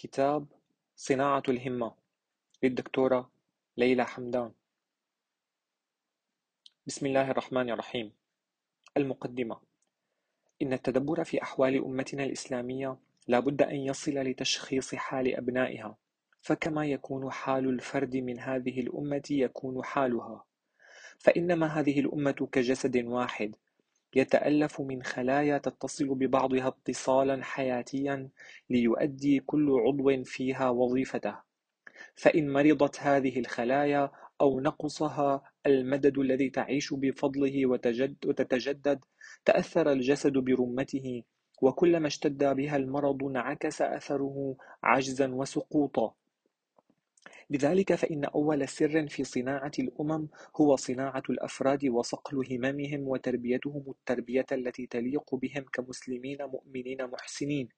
كتاب صناعة الهمة للدكتورة ليلى حمدان. بسم الله الرحمن الرحيم. المقدمة. إن التدبر في أحوال أمتنا الإسلامية لا بد أن يصل لتشخيص حال أبنائها فكما يكون حال الفرد من هذه الأمة يكون حالها. فإنما هذه الأمة كجسد واحد يتألف من خلايا تتصل ببعضها اتصالا حياتيا ليؤدي كل عضو فيها وظيفته. فإن مرضت هذه الخلايا أو نقصها المدد الذي تعيش بفضله وتتجدد تأثر الجسد برمته وكلما اشتد بها المرض انعكس أثره عجزا وسقوطا. لذلك فإن أول سر في صناعة الأمم هو صناعة الأفراد وصقل هممهم وتربيتهم التربية التي تليق بهم كمسلمين مؤمنين محسنين.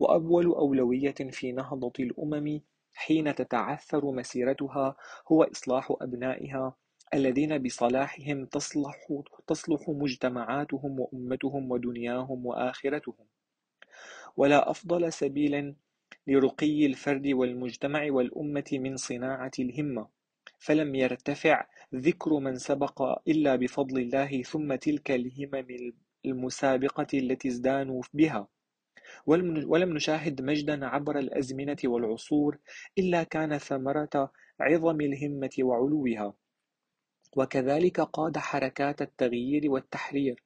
وأول أولوية في نهضة الأمم حين تتعثر مسيرتها هو إصلاح أبنائها الذين بصلاحهم تصلح, تصلح مجتمعاتهم وأمتهم ودنياهم وآخرتهم. ولا أفضل سبيل لرقي الفرد والمجتمع والأمة من صناعة الهمة فلم يرتفع ذكر من سبق إلا بفضل الله ثم تلك الهمم المسابقة التي ازدانوا بها. ولم نشاهد مجدا عبر الأزمنة والعصور إلا كان ثمرة عظم الهمة وعلوها. وكذلك قاد حركات التغيير والتحرير.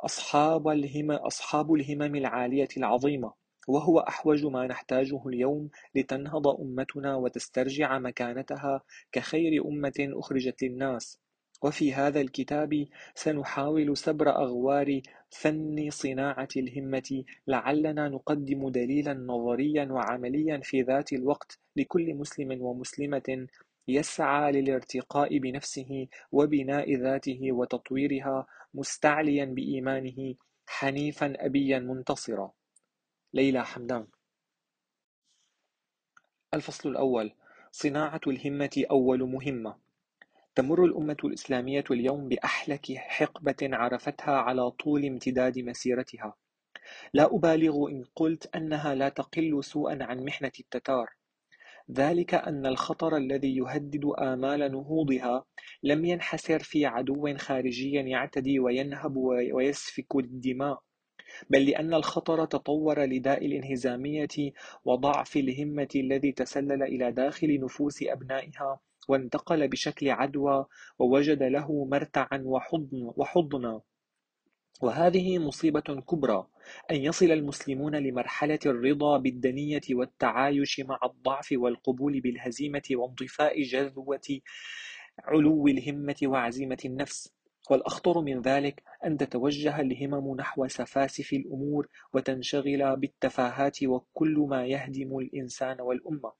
أصحاب الهمم, أصحاب الهمم العالية العظيمة وهو أحوج ما نحتاجه اليوم لتنهض أمتنا وتسترجع مكانتها كخير أمة أخرجت للناس. وفي هذا الكتاب سنحاول سبر أغوار فن صناعة الهمة لعلنا نقدم دليلا نظريا وعمليا في ذات الوقت لكل مسلم ومسلمة يسعى للارتقاء بنفسه وبناء ذاته وتطويرها مستعليا بإيمانه حنيفا أبيا منتصرا. ليلى حمدان. الفصل الأول صناعة الهمة أول مهمة. تمر الأمة الإسلامية اليوم بأحلك حقبة عرفتها على طول امتداد مسيرتها. لا أبالغ إن قلت أنها لا تقل سوءا عن محنة التتار. ذلك أن الخطر الذي يهدد آمال نهوضها لم ينحسر في عدو خارجي يعتدي وينهب ويسفك الدماء. بل لأن الخطر تطور لداء الانهزامية وضعف الهمة الذي تسلل إلى داخل نفوس أبنائها وانتقل بشكل عدوى ووجد له مرتعا وحضن وحضنا. وهذه مصيبة كبرى أن يصل المسلمون لمرحلة الرضا بالدنية والتعايش مع الضعف والقبول بالهزيمة وانطفاء جذوة علو الهمة وعزيمة النفس. والأخطر من ذلك أن تتوجه الهمم نحو سفاسف الأمور وتنشغل بالتفاهات وكل ما يهدم الإنسان والأمة.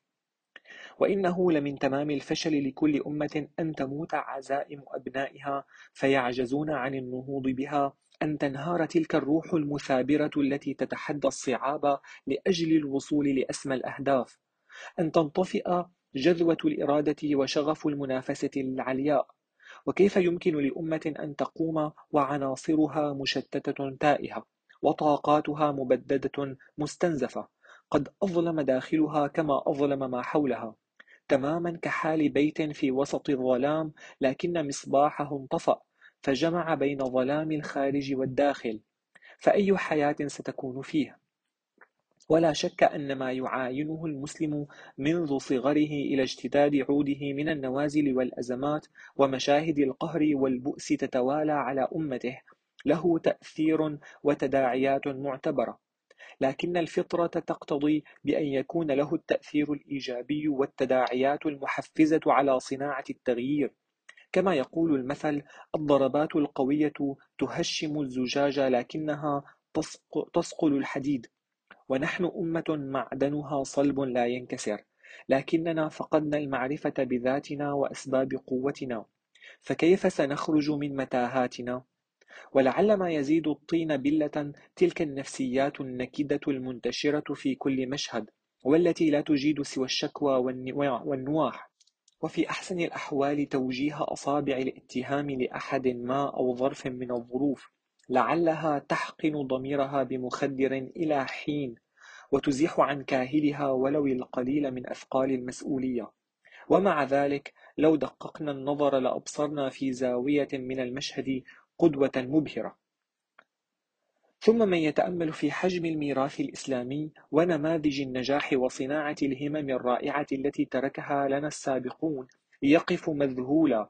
وإنه لمن تمام الفشل لكل أمة أن تموت عزائم أبنائها فيعجزون عن النهوض بها أن تنهار تلك الروح المثابرة التي تتحدى الصعاب لأجل الوصول لأسمى الأهداف أن تنطفئ جذوة الإرادة وشغف المنافسة العلياء. وكيف يمكن لأمة أن تقوم وعناصرها مشتتة تائهة وطاقاتها مبددة مستنزفة؟ قد أظلم داخلها كما أظلم ما حولها. تماما كحال بيت في وسط الظلام لكن مصباحه انطفأ فجمع بين ظلام الخارج والداخل. فأي حياة ستكون فيه ولا شك أن ما يعاينه المسلم منذ صغره إلى اجتداد عوده من النوازل والأزمات ومشاهد القهر والبؤس تتوالى على أمته له تأثير وتداعيات معتبرة. لكن الفطرة تقتضي بأن يكون له التأثير الإيجابي والتداعيات المحفزة على صناعة التغيير. كما يقول المثل الضربات القوية تهشم الزجاج لكنها تصقل الحديد ونحن أمة معدنها صلب لا ينكسر لكننا فقدنا المعرفة بذاتنا وأسباب قوتنا فكيف سنخرج من متاهاتنا؟ ولعل ما يزيد الطين بلة تلك النفسيات النكدة المنتشرة في كل مشهد والتي لا تجيد سوى الشكوى والنواح وفي أحسن الأحوال توجيه أصابع الاتهام لأحد ما أو ظرف من الظروف لعلها تحقن ضميرها بمخدر إلى حين وتزيح عن كاهلها ولو القليل من أثقال المسؤولية ومع ذلك لو دققنا النظر لأبصرنا في زاوية من المشهد قدوة مبهرة. ثم من يتأمل في حجم الميراث الإسلامي ونماذج النجاح وصناعة الهمم الرائعة التي تركها لنا السابقون يقف مذهولا.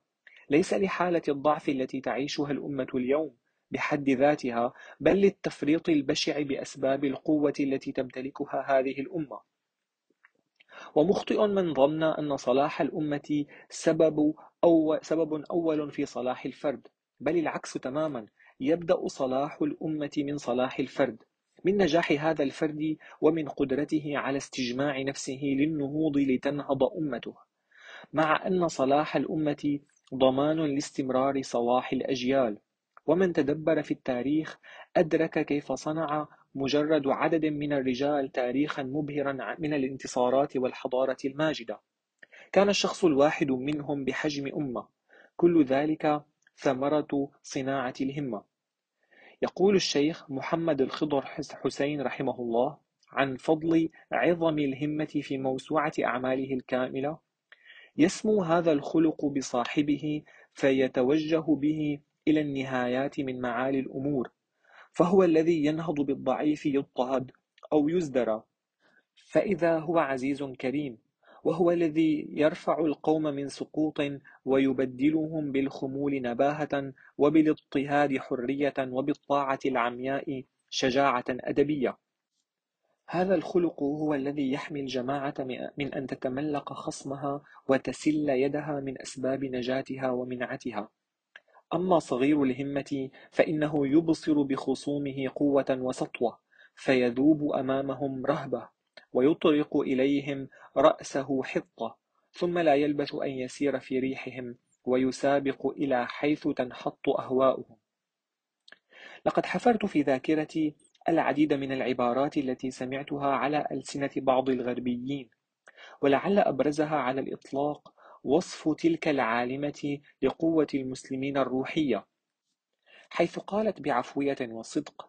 ليس لحالة الضعف التي تعيشها الأمة اليوم. بحد ذاتها بل للتفريط البشع بأسباب القوة التي تمتلكها هذه الأمة. ومخطئ من ظن أن صلاح الأمة سبب, أو سبب أول في صلاح الفرد بل العكس تماما يبدأ صلاح الأمة من صلاح الفرد من نجاح هذا الفرد ومن قدرته على استجماع نفسه للنهوض لتنهض أمته. مع أن صلاح الأمة ضمان لاستمرار صلاح الأجيال ومن تدبر في التاريخ أدرك كيف صنع مجرد عدد من الرجال تاريخا مبهرا من الانتصارات والحضارة الماجدة. كان الشخص الواحد منهم بحجم أمة. كل ذلك ثمرة صناعة الهمة. يقول الشيخ محمد الخضر حسين رحمه الله عن فضل عظم الهمة في موسوعة أعماله الكاملة يسمو هذا الخلق بصاحبه فيتوجه به إلى النهايات من معالي الأمور فهو الذي ينهض بالضعيف يضطهد أو يزدرى فإذا هو عزيز كريم وهو الذي يرفع القوم من سقوط ويبدلهم بالخمول نباهة وبالاضطهاد حرية وبالطاعة العمياء شجاعة أدبية. هذا الخلق هو الذي يحمي الجماعة من أن تتملق خصمها وتسل يدها من أسباب نجاتها ومنعتها. أما صغير الهمة فإنه يبصر بخصومه قوة وسطوة فيذوب أمامهم رهبة ويطرق إليهم رأسه حطة ثم لا يلبث أن يسير في ريحهم ويسابق إلى حيث تنحط أهواؤهم. لقد حفرت في ذاكرتي العديد من العبارات التي سمعتها على ألسنة بعض الغربيين ولعل أبرزها على الإطلاق وصف تلك العالمة لقوة المسلمين الروحية. حيث قالت بعفوية وصدق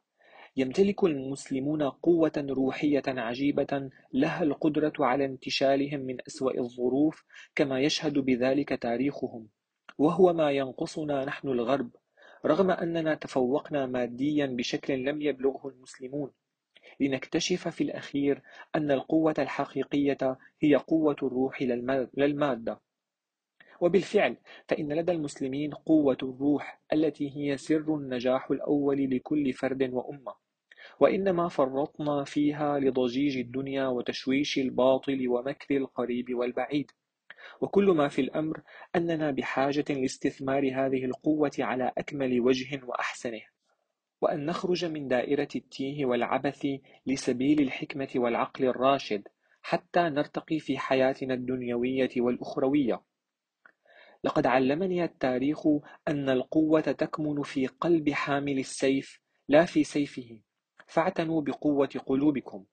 يمتلك المسلمون قوة روحية عجيبة لها القدرة على انتشالهم من أسوأ الظروف كما يشهد بذلك تاريخهم. وهو ما ينقصنا نحن الغرب رغم أننا تفوقنا ماديا بشكل لم يبلغه المسلمون. لنكتشف في الأخير أن القوة الحقيقية هي قوة الروح للمادة. وبالفعل فإن لدى المسلمين قوة الروح التي هي سر النجاح الأول لكل فرد وأمة. وإنما فرطنا فيها لضجيج الدنيا وتشويش الباطل ومكر القريب والبعيد. وكل ما في الأمر أننا بحاجة لاستثمار هذه القوة على أكمل وجه وأحسنه. وأن نخرج من دائرة التيه والعبث لسبيل الحكمة والعقل الراشد حتى نرتقي في حياتنا الدنيوية والأخروية. لقد علمني التاريخ أن القوة تكمن في قلب حامل السيف لا في سيفه. فاعتنوا بقوة قلوبكم.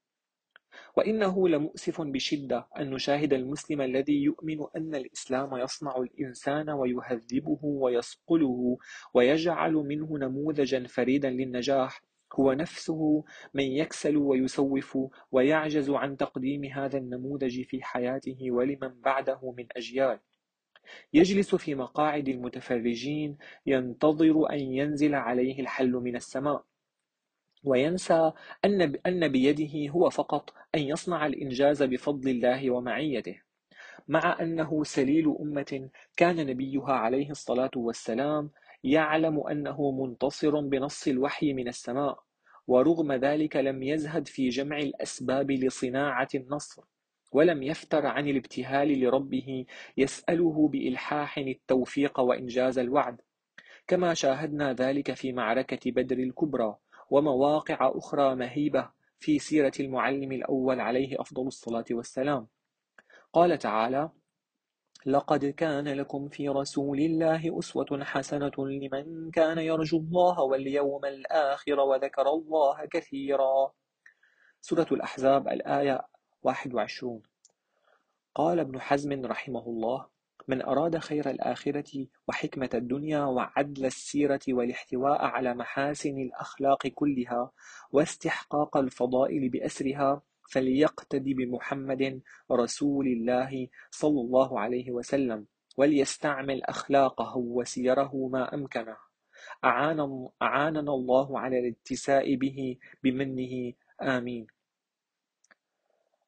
وإنه لمؤسف بشدة أن نشاهد المسلم الذي يؤمن أن الإسلام يصنع الإنسان ويهذبه ويصقله ويجعل منه نموذجا فريدا للنجاح. هو نفسه من يكسل ويسوف ويعجز عن تقديم هذا النموذج في حياته ولمن بعده من أجيال. يجلس في مقاعد المتفرجين ينتظر أن ينزل عليه الحل من السماء وينسى أن بيده هو فقط أن يصنع الإنجاز بفضل الله ومعيته مع أنه سليل أمة كان نبيها عليه الصلاة والسلام يعلم أنه منتصر بنص الوحي من السماء ورغم ذلك لم يزهد في جمع الأسباب لصناعة النصر. ولم يفتر عن الابتهال لربه يسأله بإلحاح التوفيق وإنجاز الوعد. كما شاهدنا ذلك في معركة بدر الكبرى ومواقع أخرى مهيبة في سيرة المعلم الأول عليه أفضل الصلاة والسلام. قال تعالى لقد كان لكم في رسول الله أسوة حسنة لمن كان يرجو الله واليوم الآخر وذكر الله كثيرا. سورة الأحزاب الآية 21 قال ابن حزم رحمه الله من أراد خير الآخرة وحكمة الدنيا وعدل السيرة والاحتواء على محاسن الأخلاق كلها واستحقاق الفضائل بأسرها فليقتد بمحمد رسول الله صلى الله عليه وسلم وليستعمل أخلاقه وسيره ما أمكنه. أعاننا الله على الاتساء به بمنه. آمين.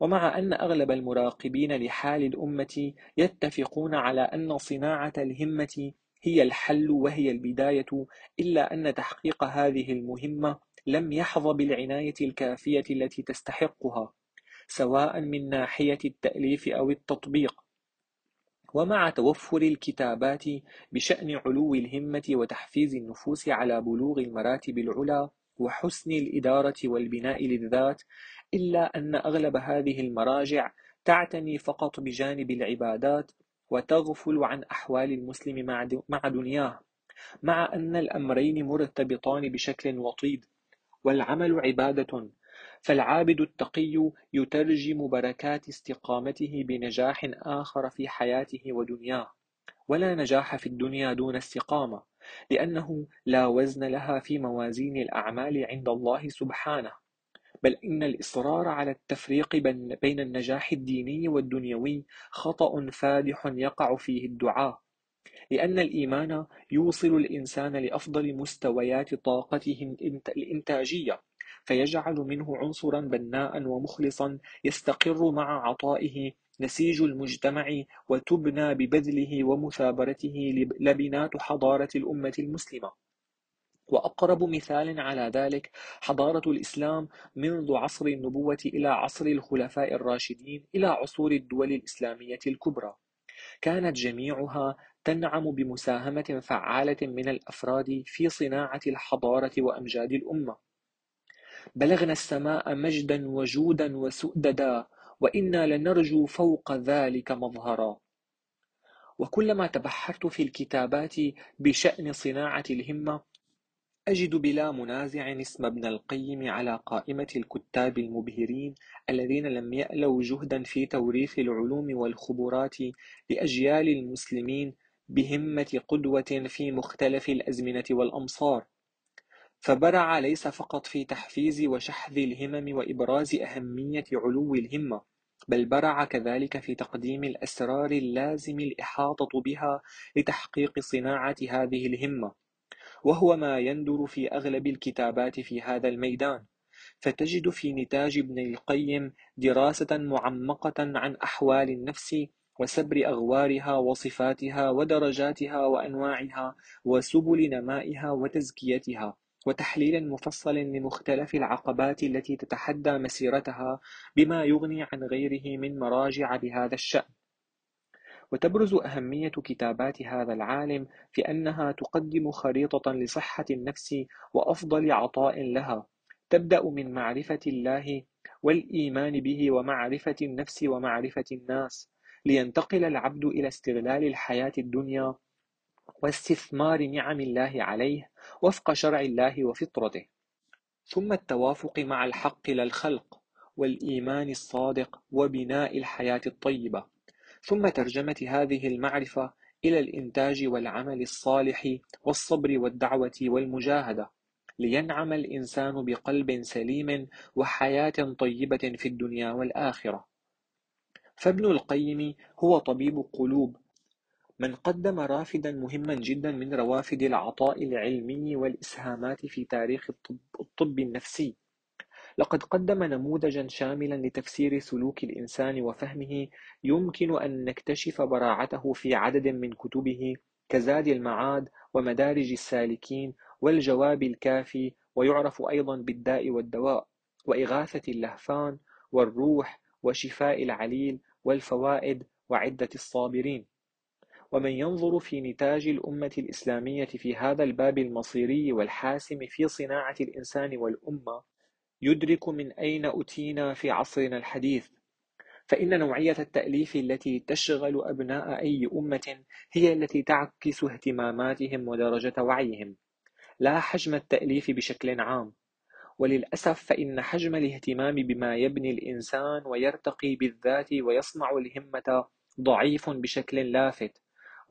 ومع أن أغلب المراقبين لحال الأمة يتفقون على أن صناعة الهمة هي الحل وهي البداية إلا أن تحقيق هذه المهمة لم يحظ بالعناية الكافية التي تستحقها سواء من ناحية التأليف أو التطبيق. ومع توفر الكتابات بشأن علو الهمة وتحفيز النفوس على بلوغ المراتب العلى وحسن الإدارة والبناء للذات إلا أن أغلب هذه المراجع تعتني فقط بجانب العبادات وتغفل عن أحوال المسلم مع دنياه مع أن الأمرين مرتبطان بشكل وطيد والعمل عبادة. فالعابد التقي يترجم بركات استقامته بنجاح آخر في حياته ودنياه. ولا نجاح في الدنيا دون استقامة لأنه لا وزن لها في موازين الأعمال عند الله سبحانه. بل إن الإصرار على التفريق بين النجاح الديني والدنيوي خطأ فادح يقع فيه الدعاة لأن الإيمان يوصل الإنسان لأفضل مستويات طاقته الإنتاجية فيجعل منه عنصرا بناء ومخلصا يستقر مع عطائه نسيج المجتمع وتبنى ببذله ومثابرته لبنات حضارة الأمة المسلمة. وأقرب مثال على ذلك حضارة الإسلام منذ عصر النبوة إلى عصر الخلفاء الراشدين إلى عصور الدول الإسلامية الكبرى. كانت جميعها تنعم بمساهمة فعالة من الأفراد في صناعة الحضارة وأمجاد الأمة. بلغنا السماء مجدا وجودا وسؤددا وإنا لنرجو فوق ذلك مظهرا. وكلما تبحرت في الكتابات بشأن صناعة الهمة أجد بلا منازع اسم ابن القيم على قائمة الكتاب المبهرين الذين لم يألوا جهدا في توريث العلوم والخبرات لأجيال المسلمين بهمة قدوة في مختلف الأزمنة والأمصار. فبرع ليس فقط في تحفيز وشحذ الهمم وإبراز أهمية علو الهمة بل برع كذلك في تقديم الأسرار اللازم الإحاطة بها لتحقيق صناعة هذه الهمة. وهو ما يندر في أغلب الكتابات في هذا الميدان فتجد في نتاج ابن القيم دراسة معمقة عن أحوال النفس وسبر أغوارها وصفاتها ودرجاتها وأنواعها وسبل نمائها وتزكيتها وتحليل مفصل لمختلف العقبات التي تتحدى مسيرتها بما يغني عن غيره من مراجع بهذا الشأن. وتبرز أهمية كتابات هذا العالم في أنها تقدم خريطة لصحة النفس وأفضل عطاء لها. تبدأ من معرفة الله والإيمان به ومعرفة النفس ومعرفة الناس لينتقل العبد إلى استغلال الحياة الدنيا واستثمار نعم الله عليه وفق شرع الله وفطرته. ثم التوافق مع الحق للخلق والإيمان الصادق وبناء الحياة الطيبة. ثم ترجمة هذه المعرفة إلى الإنتاج والعمل الصالح والصبر والدعوة والمجاهدة لينعم الإنسان بقلب سليم وحياة طيبة في الدنيا والآخرة. فابن القيم هو طبيب قلوب من قدم رافدا مهما جدا من روافد العطاء العلمي والإسهامات في تاريخ الطب, الطب النفسي. لقد قدم نموذجا شاملا لتفسير سلوك الإنسان وفهمه يمكن أن نكتشف براعته في عدد من كتبه كزاد المعاد ومدارج السالكين والجواب الكافي ويعرف أيضا بالداء والدواء وإغاثة اللهفان والروح وشفاء العليل والفوائد وعدة الصابرين. ومن ينظر في نتاج الأمة الإسلامية في هذا الباب المصيري والحاسم في صناعة الإنسان والأمة يدرك من أين أتينا في عصرنا الحديث. فإن نوعية التأليف التي تشغل أبناء أي أمة هي التي تعكس اهتماماتهم ودرجة وعيهم. لا حجم التأليف بشكل عام. وللأسف فإن حجم الاهتمام بما يبني الإنسان ويرتقي بالذات ويصنع الهمة ضعيف بشكل لافت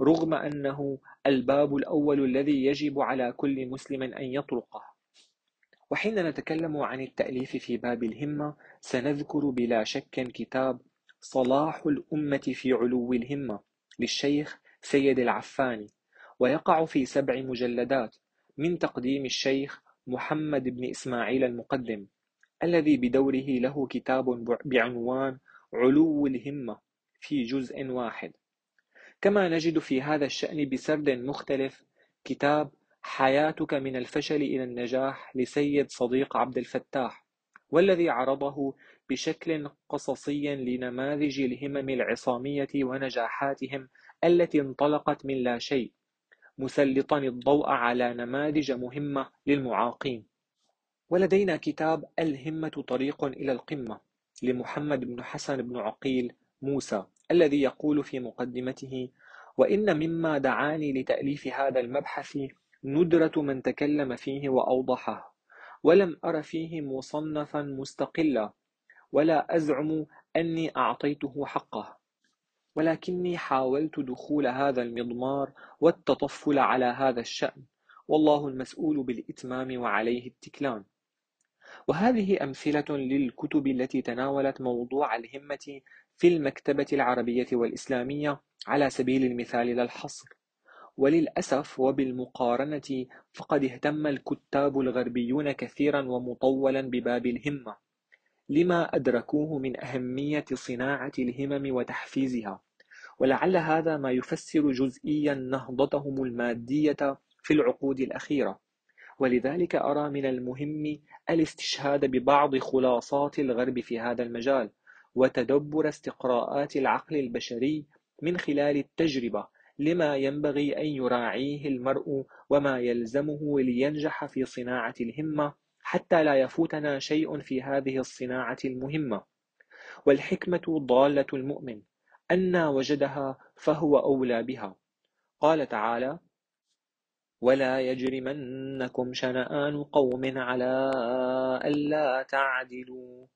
رغم أنه الباب الأول الذي يجب على كل مسلم أن يطرقه. وحين نتكلم عن التأليف في باب الهمة سنذكر بلا شك كتاب صلاح الأمة في علو الهمة للشيخ سيد العفاني ويقع في سبع مجلدات من تقديم الشيخ محمد بن إسماعيل المقدم الذي بدوره له كتاب بعنوان علو الهمة في جزء واحد. كما نجد في هذا الشأن بسرد مختلف كتاب حياتك من الفشل إلى النجاح لسيد صديق عبد الفتاح والذي عرضه بشكل قصصي لنماذج الهمم العصامية ونجاحاتهم التي انطلقت من لا شيء مسلطا الضوء على نماذج مهمة للمعاقين. ولدينا كتاب الهمة طريق إلى القمة لمحمد بن حسن بن عقيل موسى الذي يقول في مقدمته وإن مما دعاني لتأليف هذا المبحث ندرة من تكلم فيه وأوضحه ولم أر فيه مصنفا مستقلا ولا أزعم أني أعطيته حقه ولكني حاولت دخول هذا المضمار والتطفل على هذا الشأن والله المسؤول بالإتمام وعليه التكلان وهذه أمثلة للكتب التي تناولت موضوع الهمة في المكتبة العربية والإسلامية على سبيل المثال لا الحصر وللأسف وبالمقارنة فقد اهتم الكتاب الغربيون كثيرا ومطولا بباب الهمة لما أدركوه من أهمية صناعة الهمم وتحفيزها. ولعل هذا ما يفسر جزئيا نهضتهم المادية في العقود الأخيرة. ولذلك أرى من المهم الاستشهاد ببعض خلاصات الغرب في هذا المجال وتدبر استقراءات العقل البشري من خلال التجربة لما ينبغي أن يراعيه المرء وما يلزمه لينجح في صناعة الهمة حتى لا يفوتنا شيء في هذه الصناعة المهمة. والحكمة ضالة المؤمن أنى وجدها فهو أولى بها. قال تعالى ولا يجرمنكم شنآن قوم على ألا تعدلوا.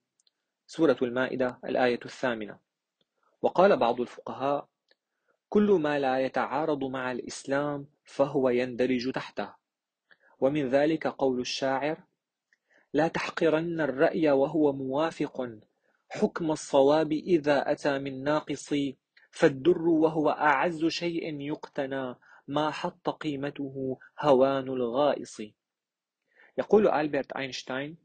سورة المائدة الآية الثامنة. وقال بعض الفقهاء كل ما لا يتعارض مع الإسلام فهو يندرج تحته. ومن ذلك قول الشاعر لا تحقرن الرأي وهو موافق. حكم الصواب إذا أتى من ناقص فالدر وهو أعز شيء يقتنى. ما حط قيمته هوان الغائص. يقول ألبرت أينشتاين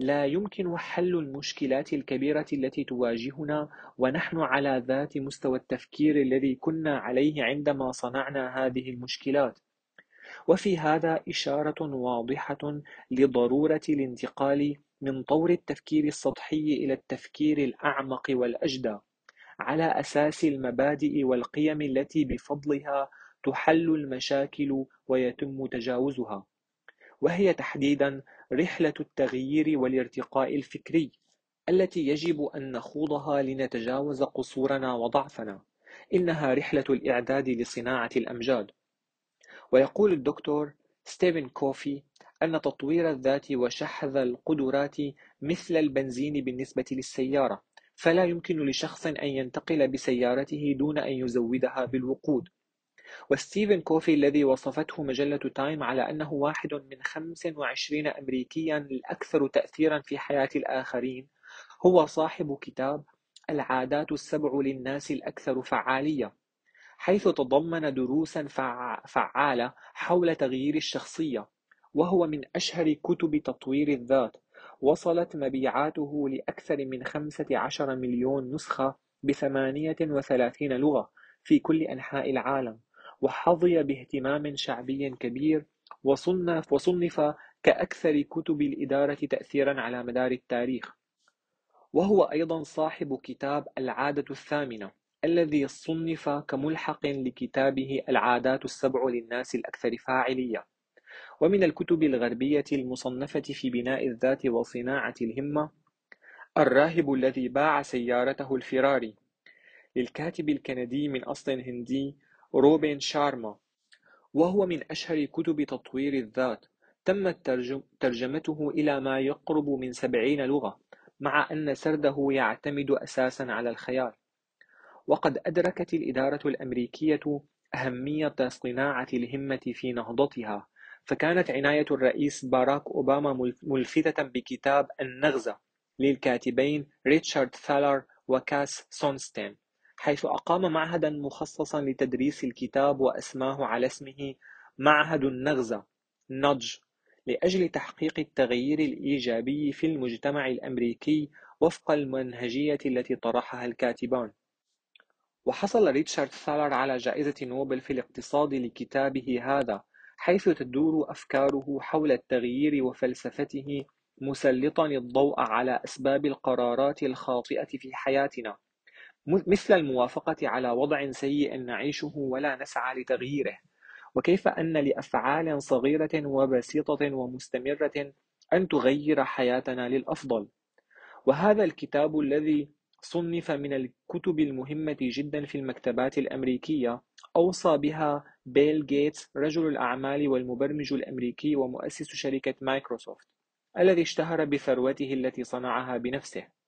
لا يمكن حل المشكلات الكبيرة التي تواجهنا ونحن على ذات مستوى التفكير الذي كنا عليه عندما صنعنا هذه المشكلات. وفي هذا إشارة واضحة لضرورة الانتقال من طور التفكير السطحي إلى التفكير الأعمق والأجدى على أساس المبادئ والقيم التي بفضلها تحل المشاكل ويتم تجاوزها. وهي تحديدا رحلة التغيير والارتقاء الفكري التي يجب أن نخوضها لنتجاوز قصورنا وضعفنا. إنها رحلة الإعداد لصناعة الأمجاد. ويقول الدكتور ستيفن كوفي أن تطوير الذات وشحذ القدرات مثل البنزين بالنسبة للسيارة فلا يمكن لشخص أن ينتقل بسيارته دون أن يزودها بالوقود. وستيفن كوفي الذي وصفته مجلة تايم على أنه واحد من 25 أمريكيا الأكثر تأثيرا في حياة الآخرين هو صاحب كتاب العادات السبع للناس الأكثر فعالية حيث تضمن دروسا فعالة حول تغيير الشخصية وهو من أشهر كتب تطوير الذات وصلت مبيعاته لأكثر من خمسة عشر مليون نسخة بثمانية وثلاثين لغة في كل أنحاء العالم. وحظي باهتمام شعبي كبير وصنف, وصنف كأكثر كتب الإدارة تأثيرا على مدار التاريخ. وهو أيضا صاحب كتاب العادة الثامنة الذي صنف كملحق لكتابه العادات السبع للناس الأكثر فاعلية. ومن الكتب الغربية المصنفة في بناء الذات وصناعة الهمة الراهب الذي باع سيارته الفيراري للكاتب الكندي من أصل هندي روبن شارما وهو من أشهر كتب تطوير الذات تمت ترجمته إلى ما يقرب من سبعين لغة مع أن سرده يعتمد أساسا على الخيال. وقد أدركت الإدارة الأمريكية أهمية صناعة الهمة في نهضتها فكانت عناية الرئيس باراك أوباما ملفتة بكتاب النغزة للكاتبين ريتشارد ثالر وكاس سونستين. حيث أقام معهدا مخصصا لتدريس الكتاب وأسماه على اسمه معهد النغزة نudge لأجل تحقيق التغيير الإيجابي في المجتمع الأمريكي وفق المنهجية التي طرحها الكاتبان. وحصل ريتشارد ثالر على جائزة نوبل في الاقتصاد لكتابه هذا حيث تدور أفكاره حول التغيير وفلسفته مسلطا الضوء على أسباب القرارات الخاطئة في حياتنا. مثل الموافقة على وضع سيء نعيشه ولا نسعى لتغييره. وكيف أن لأفعال صغيرة وبسيطة ومستمرة أن تغير حياتنا للأفضل؟ وهذا الكتاب الذي صنف من الكتب المهمة جدا في المكتبات الأمريكية أوصى بها بيل جيتس رجل الأعمال والمبرمج الأمريكي ومؤسس شركة مايكروسوفت الذي اشتهر بثروته التي صنعها بنفسه.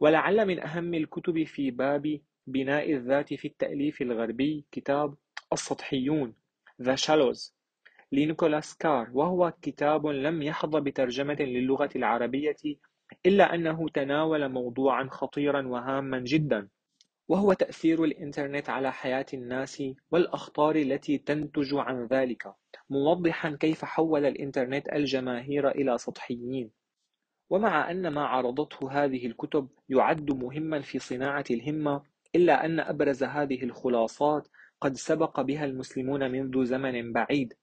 ولعل من أهم الكتب في باب بناء الذات في التأليف الغربي كتاب السطحيون The Shallows لنيكولاس كار وهو كتاب لم يحظ بترجمة للغة العربية إلا أنه تناول موضوعا خطيرا وهاما جدا وهو تأثير الإنترنت على حياة الناس والأخطار التي تنتج عن ذلك موضحا كيف حول الإنترنت الجماهير إلى سطحيين. ومع أن ما عرضته هذه الكتب يعد مهما في صناعة الهمة إلا أن أبرز هذه الخلاصات قد سبق بها المسلمون منذ زمن بعيد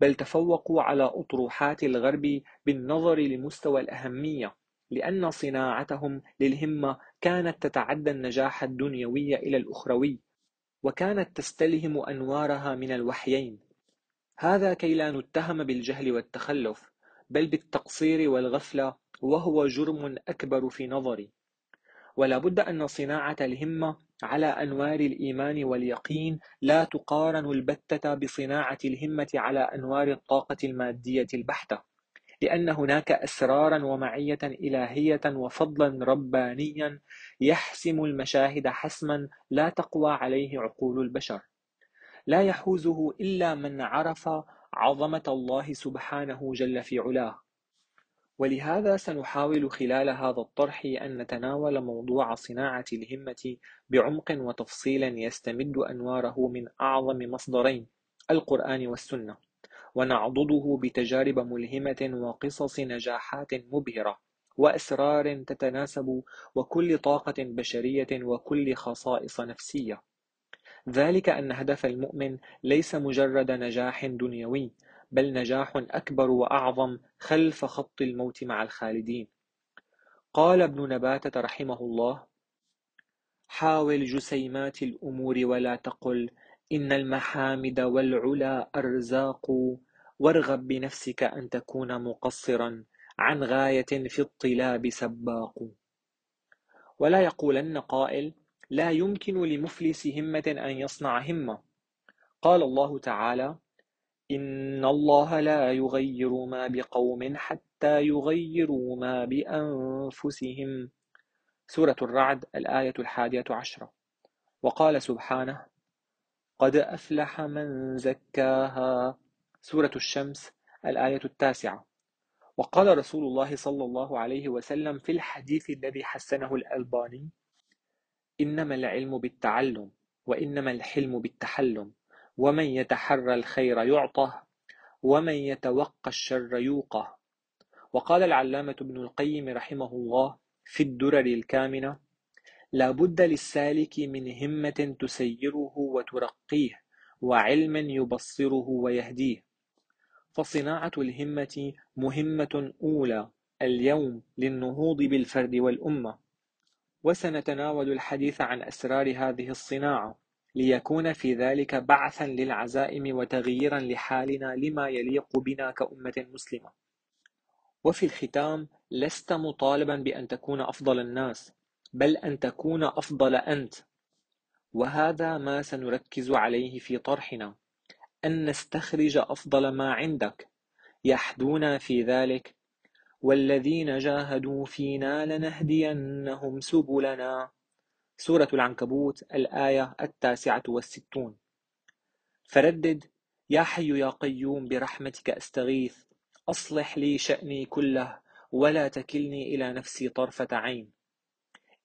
بل تفوقوا على أطروحات الغرب بالنظر لمستوى الأهمية لأن صناعتهم للهمة كانت تتعدى النجاح الدنيوي إلى الأخروي وكانت تستلهم أنوارها من الوحيين. هذا كي لا نتهم بالجهل والتخلف بل بالتقصير والغفلة وهو جرم أكبر في نظري. ولا بد أن صناعة الهمة على أنوار الإيمان واليقين لا تقارن البتة بصناعة الهمة على أنوار الطاقة المادية البحتة لأن هناك أسرارا ومعية إلهية وفضلا ربانيا يحسم المشاهد حسما لا تقوى عليه عقول البشر. لا يحوزه إلا من عرف عظمة الله سبحانه جل في علاه. ولهذا سنحاول خلال هذا الطرح أن نتناول موضوع صناعة الهمة بعمق وتفصيل يستمد أنواره من أعظم مصدرين القرآن والسنة. ونعضده بتجارب ملهمة وقصص نجاحات مبهرة وأسرار تتناسب وكل طاقة بشرية وكل خصائص نفسية. ذلك أن هدف المؤمن ليس مجرد نجاح دنيوي بل نجاح أكبر وأعظم خلف خط الموت مع الخالدين. قال ابن نباتة رحمه الله حاول جسيمات الأمور ولا تقل إن المحامد والعلا أرزاق وارغب بنفسك أن تكون مقصرا عن غاية في الطلاب سباق. ولا يقولن قائل لا يمكن لمفلس همة أن يصنع همة. قال الله تعالى إن الله لا يغير ما بقوم حتى يغيروا ما بأنفسهم. سورة الرعد الآية الحادية عشرة. وقال سبحانه قد أفلح من زكاها. سورة الشمس الآية التاسعة. وقال رسول الله صلى الله عليه وسلم في الحديث الذي حسنه الألباني إنما العلم بالتعلم وإنما الحلم بالتحلم. ومن يتحرى الخير يعطه ومن يتوقى الشر يوقه. وقال العلامة ابن القيم رحمه الله في الدرر الكامنة لا بد للسالك من همة تسيره وترقيه وعلم يبصره ويهديه. فصناعة الهمة مهمة أولى اليوم للنهوض بالفرد والأمة. وسنتناول الحديث عن أسرار هذه الصناعة. ليكون في ذلك بعثا للعزائم وتغييرا لحالنا لما يليق بنا كأمة مسلمة. وفي الختام لست مطالبا بأن تكون أفضل الناس بل أن تكون أفضل أنت. وهذا ما سنركز عليه في طرحنا. أن نستخرج أفضل ما عندك. يحدونا في ذلك. والذين جاهدوا فينا لنهدينهم سبلنا. سورة العنكبوت الآية التاسعة والستون. فردد يا حي يا قيوم برحمتك أستغيث أصلح لي شأني كله ولا تكلني إلى نفسي طرفة عين.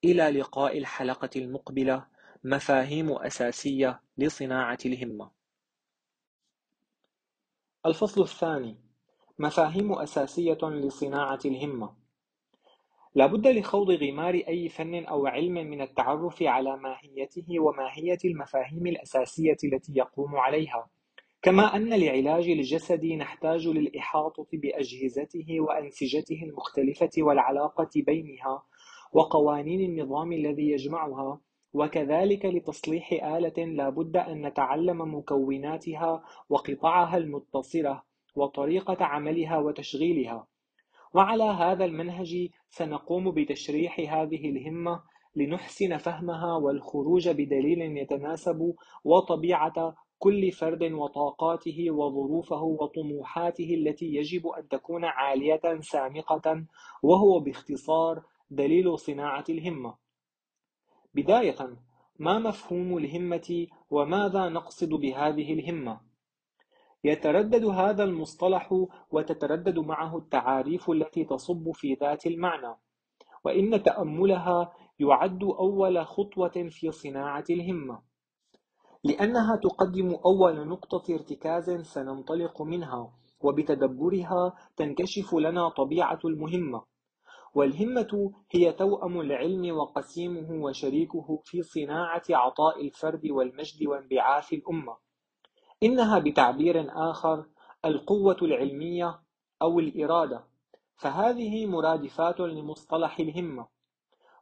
إلى لقاء الحلقة المقبلة مفاهيم أساسية لصناعة الهمة. الفصل الثاني مفاهيم أساسية لصناعة الهمة. لا بد لخوض غمار أي فن أو علم من التعرف على ماهيته وماهية المفاهيم الأساسية التي يقوم عليها. كما أن لعلاج الجسد نحتاج للإحاطة بأجهزته وأنسجته المختلفة والعلاقة بينها وقوانين النظام الذي يجمعها وكذلك لتصليح آلة لا بد أن نتعلم مكوناتها وقطعها المتصلة وطريقة عملها وتشغيلها. وعلى هذا المنهج سنقوم بتشريح هذه الهمة لنحسن فهمها والخروج بدليل يتناسب وطبيعة كل فرد وطاقاته وظروفه وطموحاته التي يجب أن تكون عالية سامقة وهو باختصار دليل صناعة الهمة بداية ما مفهوم الهمة وماذا نقصد بهذه الهمة؟ يتردد هذا المصطلح وتتردد معه التعاريف التي تصب في ذات المعنى وإن تأملها يعد أول خطوة في صناعة الهمة. لأنها تقدم أول نقطة ارتكاز سننطلق منها وبتدبرها تنكشف لنا طبيعة المهمة. والهمة هي توأم العلم وقسيمه وشريكه في صناعة عطاء الفرد والمجد وانبعاث الأمة. إنها بتعبير آخر القوة العلمية أو الإرادة. فهذه مرادفات لمصطلح الهمة.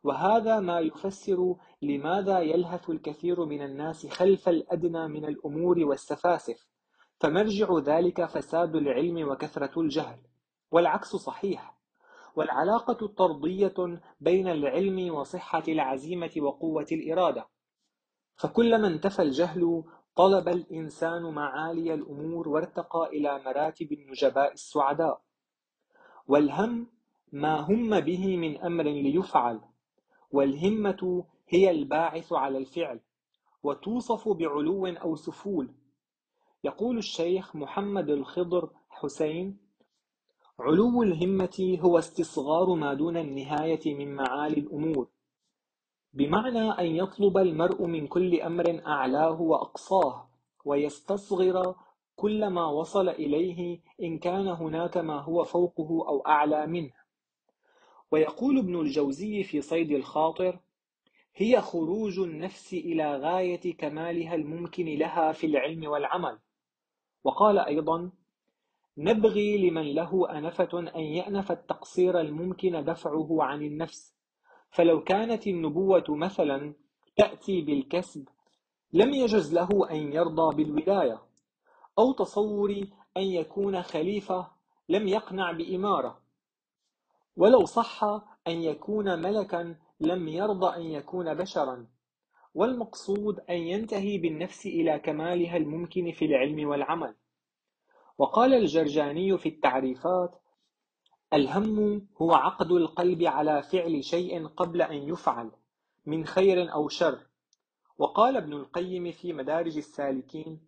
وهذا ما يفسر لماذا يلهث الكثير من الناس خلف الأدنى من الأمور والسفاسف. فمرجع ذلك فساد العلم وكثرة الجهل. والعكس صحيح. والعلاقة طردية بين العلم وصحة العزيمة وقوة الإرادة. فكلما انتفى الجهل طلب الإنسان معالي الأمور وارتقى إلى مراتب النجباء السعداء. والهم ما هم به من أمر ليفعل. والهمة هي الباعث على الفعل. وتوصف بعلو أو سفول. يقول الشيخ محمد الخضر حسين علو الهمة هو استصغار ما دون النهاية من معالي الأمور. بمعنى أن يطلب المرء من كل أمر أعلاه وأقصاه ويستصغر كل ما وصل إليه إن كان هناك ما هو فوقه أو أعلى منه. ويقول ابن الجوزي في صيد الخاطر هي خروج النفس إلى غاية كمالها الممكن لها في العلم والعمل وقال أيضا نبغي لمن له أنفة أن يأنف التقصير الممكن دفعه عن النفس فلو كانت النبوة مثلا تأتي بالكسب لم يجز له أن يرضى بالولاية أو تصور أن يكون خليفة لم يقنع بإمارة. ولو صح أن يكون ملكا لم يرضى أن يكون بشرا. والمقصود أن ينتهي بالنفس إلى كمالها الممكن في العلم والعمل. وقال الجرجاني في التعريفات الهم هو عقد القلب على فعل شيء قبل أن يفعل من خير أو شر. وقال ابن القيم في مدارج السالكين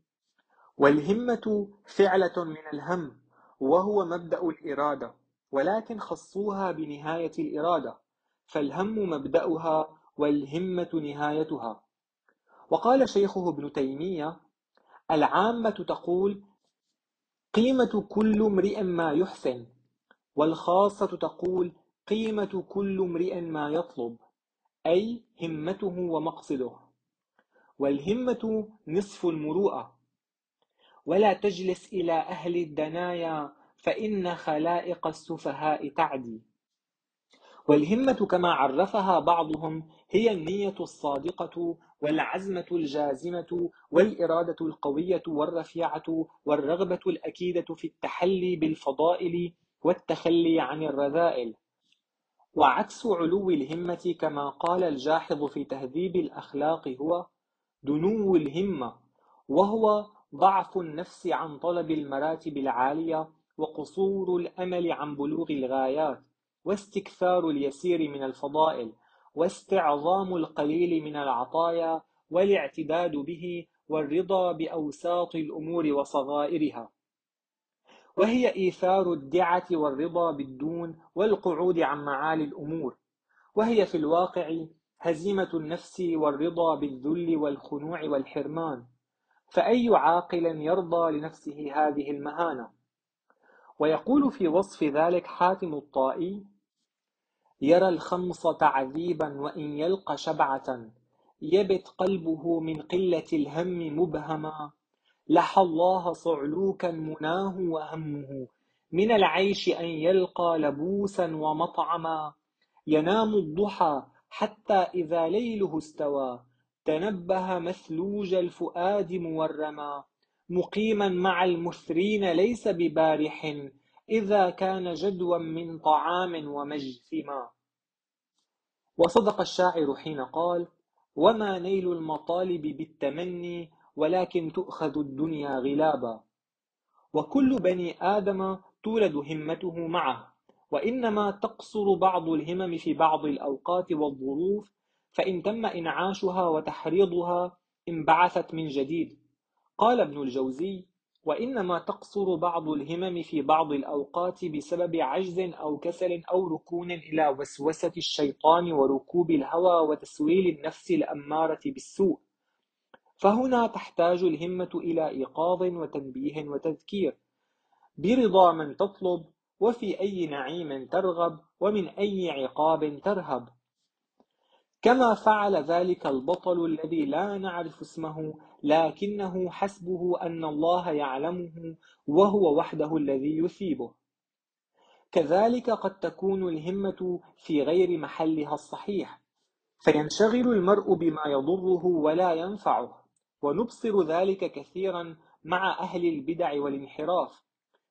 والهمة فعلة من الهم وهو مبدأ الإرادة ولكن خصوها بنهاية الإرادة فالهم مبدأها والهمة نهايتها. وقال شيخه ابن تيمية العامة تقول قيمة كل امرئ ما يحسن والخاصة تقول قيمة كل امرئ ما يطلب أي همته ومقصده. والهمة نصف المروءة. ولا تجلس إلى أهل الدنايا فإن خلائق السفهاء تعدي. والهمة كما عرفها بعضهم هي النية الصادقة والعزمة الجازمة والإرادة القوية والرفيعة والرغبة الأكيدة في التحلي بالفضائل والتخلي عن الرذائل. وعكس علو الهمة كما قال الجاحظ في تهذيب الأخلاق هو دنو الهمة وهو ضعف النفس عن طلب المراتب العالية وقصور الأمل عن بلوغ الغايات واستكثار اليسير من الفضائل واستعظام القليل من العطايا والاعتداد به والرضا بأوساط الأمور وصغائرها. وهي إيثار الدعة والرضا بالدون والقعود عن معالي الأمور. وهي في الواقع هزيمة النفس والرضا بالذل والخنوع والحرمان. فأي عاقل يرضى لنفسه هذه المهانة؟ ويقول في وصف ذلك حاتم الطائي يرى الخمص تعذيبا وإن يلق شبعة يبت قلبه من قلة الهم مبهما لحى الله صعلوكا مناه وهمه. من العيش أن يلقى لبوسا ومطعما. ينام الضحى حتى إذا ليله استوى. تنبه مثلوج الفؤاد مورما. مقيما مع المثرين ليس ببارح. إذا كان جدوا من طعام ومجثما. وصدق الشاعر حين قال وما نيل المطالب بالتمني ولكن تؤخذ الدنيا غلابا. وكل بني آدم تولد همته معه وإنما تقصر بعض الهمم في بعض الأوقات والظروف فإن تم إنعاشها وتحريضها انبعثت من جديد. قال ابن الجوزي وإنما تقصر بعض الهمم في بعض الأوقات بسبب عجز أو كسل أو ركون إلى وسوسة الشيطان وركوب الهوى وتسويل النفس الأمارة بالسوء. فهنا تحتاج الهمة إلى إيقاظ وتنبيه وتذكير. برضا من تطلب وفي أي نعيم ترغب ومن أي عقاب ترهب. كما فعل ذلك البطل الذي لا نعرف اسمه لكنه حسبه أن الله يعلمه وهو وحده الذي يثيبه. كذلك قد تكون الهمة في غير محلها الصحيح فينشغل المرء بما يضره ولا ينفعه. ونبصر ذلك كثيرا مع أهل البدع والانحراف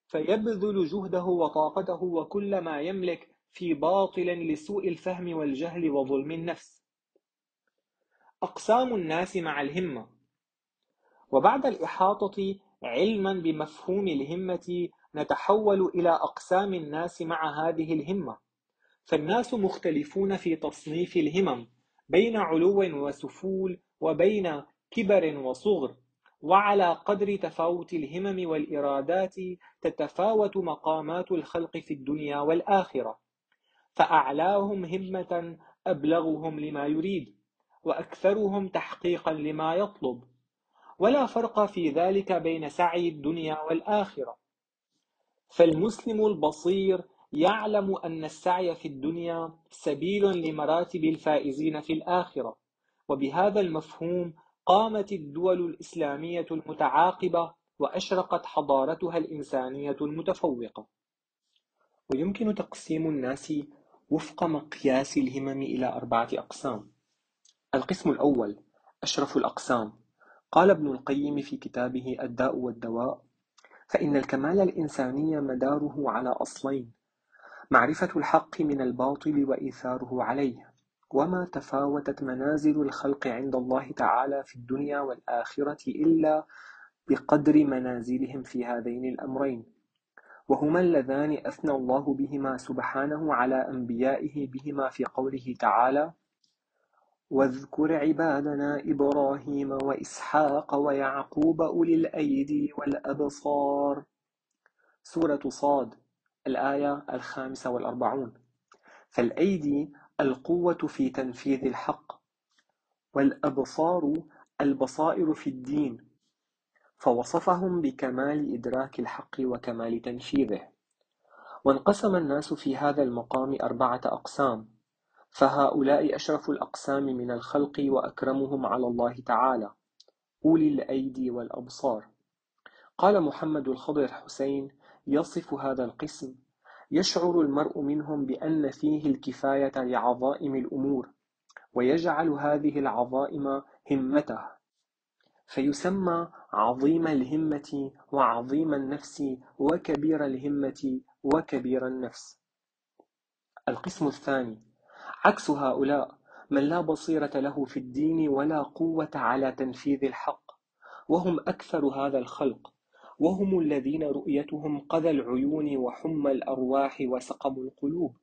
فيبذل جهده وطاقته وكل ما يملك في باطل لسوء الفهم والجهل وظلم النفس. أقسام الناس مع الهمة. وبعد الإحاطة علما بمفهوم الهمة نتحول إلى أقسام الناس مع هذه الهمة. فالناس مختلفون في تصنيف الهمم بين علو وسفول وبين كبر وصغر وعلى قدر تفاوت الهمم والإرادات تتفاوت مقامات الخلق في الدنيا والآخرة. فأعلاهم همة أبلغهم لما يريد وأكثرهم تحقيقا لما يطلب. ولا فرق في ذلك بين سعي الدنيا والآخرة. فالمسلم البصير يعلم أن السعي في الدنيا سبيل لمراتب الفائزين في الآخرة. وبهذا المفهوم قامت الدول الإسلامية المتعاقبة وأشرقت حضارتها الإنسانية المتفوقة. ويمكن تقسيم الناس وفق مقياس الهمم إلى أربعة أقسام. القسم الأول أشرف الأقسام. قال ابن القيم في كتابه الداء والدواء فإن الكمال الإنساني مداره على أصلين معرفة الحق من الباطل وإيثاره عليه وما تفاوتت منازل الخلق عند الله تعالى في الدنيا والآخرة إلا بقدر منازلهم في هذين الأمرين. وهما اللذان أثنى الله بهما سبحانه على أنبيائه بهما في قوله تعالى واذكر عبادنا إبراهيم وإسحاق ويعقوب أولي الأيدي والأبصار سورة صاد الآية الخامسة والأربعون. فالأيدي القوة في تنفيذ الحق والأبصار البصائر في الدين فوصفهم بكمال إدراك الحق وكمال تنفيذه. وانقسم الناس في هذا المقام أربعة أقسام فهؤلاء أشرف الأقسام من الخلق وأكرمهم على الله تعالى. أولي الأيدي والأبصار. قال محمد الخضر حسين يصف هذا القسم يشعر المرء منهم بأن فيه الكفاية لعظائم الأمور ويجعل هذه العظائم همته. فيسمى عظيم الهمة وعظيم النفس وكبير الهمة وكبير النفس. القسم الثاني عكس هؤلاء من لا بصيرة له في الدين ولا قوة على تنفيذ الحق وهم أكثر هذا الخلق. وهم الذين رؤيتهم قذى العيون وحمى الأرواح وسقم القلوب.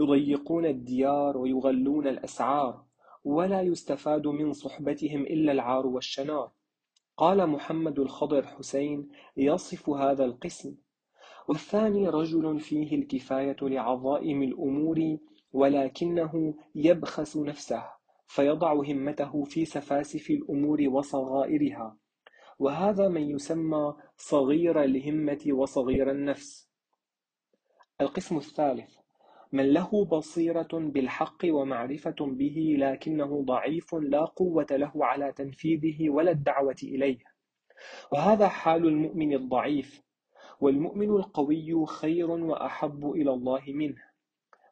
يضيقون الديار ويغلون الأسعار ولا يستفاد من صحبتهم إلا العار والشنار. قال محمد الخضر حسين يصف هذا القسم. والثاني رجل فيه الكفاية لعظائم الأمور ولكنه يبخس نفسه فيضع همته في سفاسف الأمور وصغائرها. وهذا من يسمى صغير الهمة وصغير النفس. القسم الثالث من له بصيرة بالحق ومعرفة به لكنه ضعيف لا قوة له على تنفيذه ولا الدعوة إليه. وهذا حال المؤمن الضعيف والمؤمن القوي خير وأحب إلى الله منه.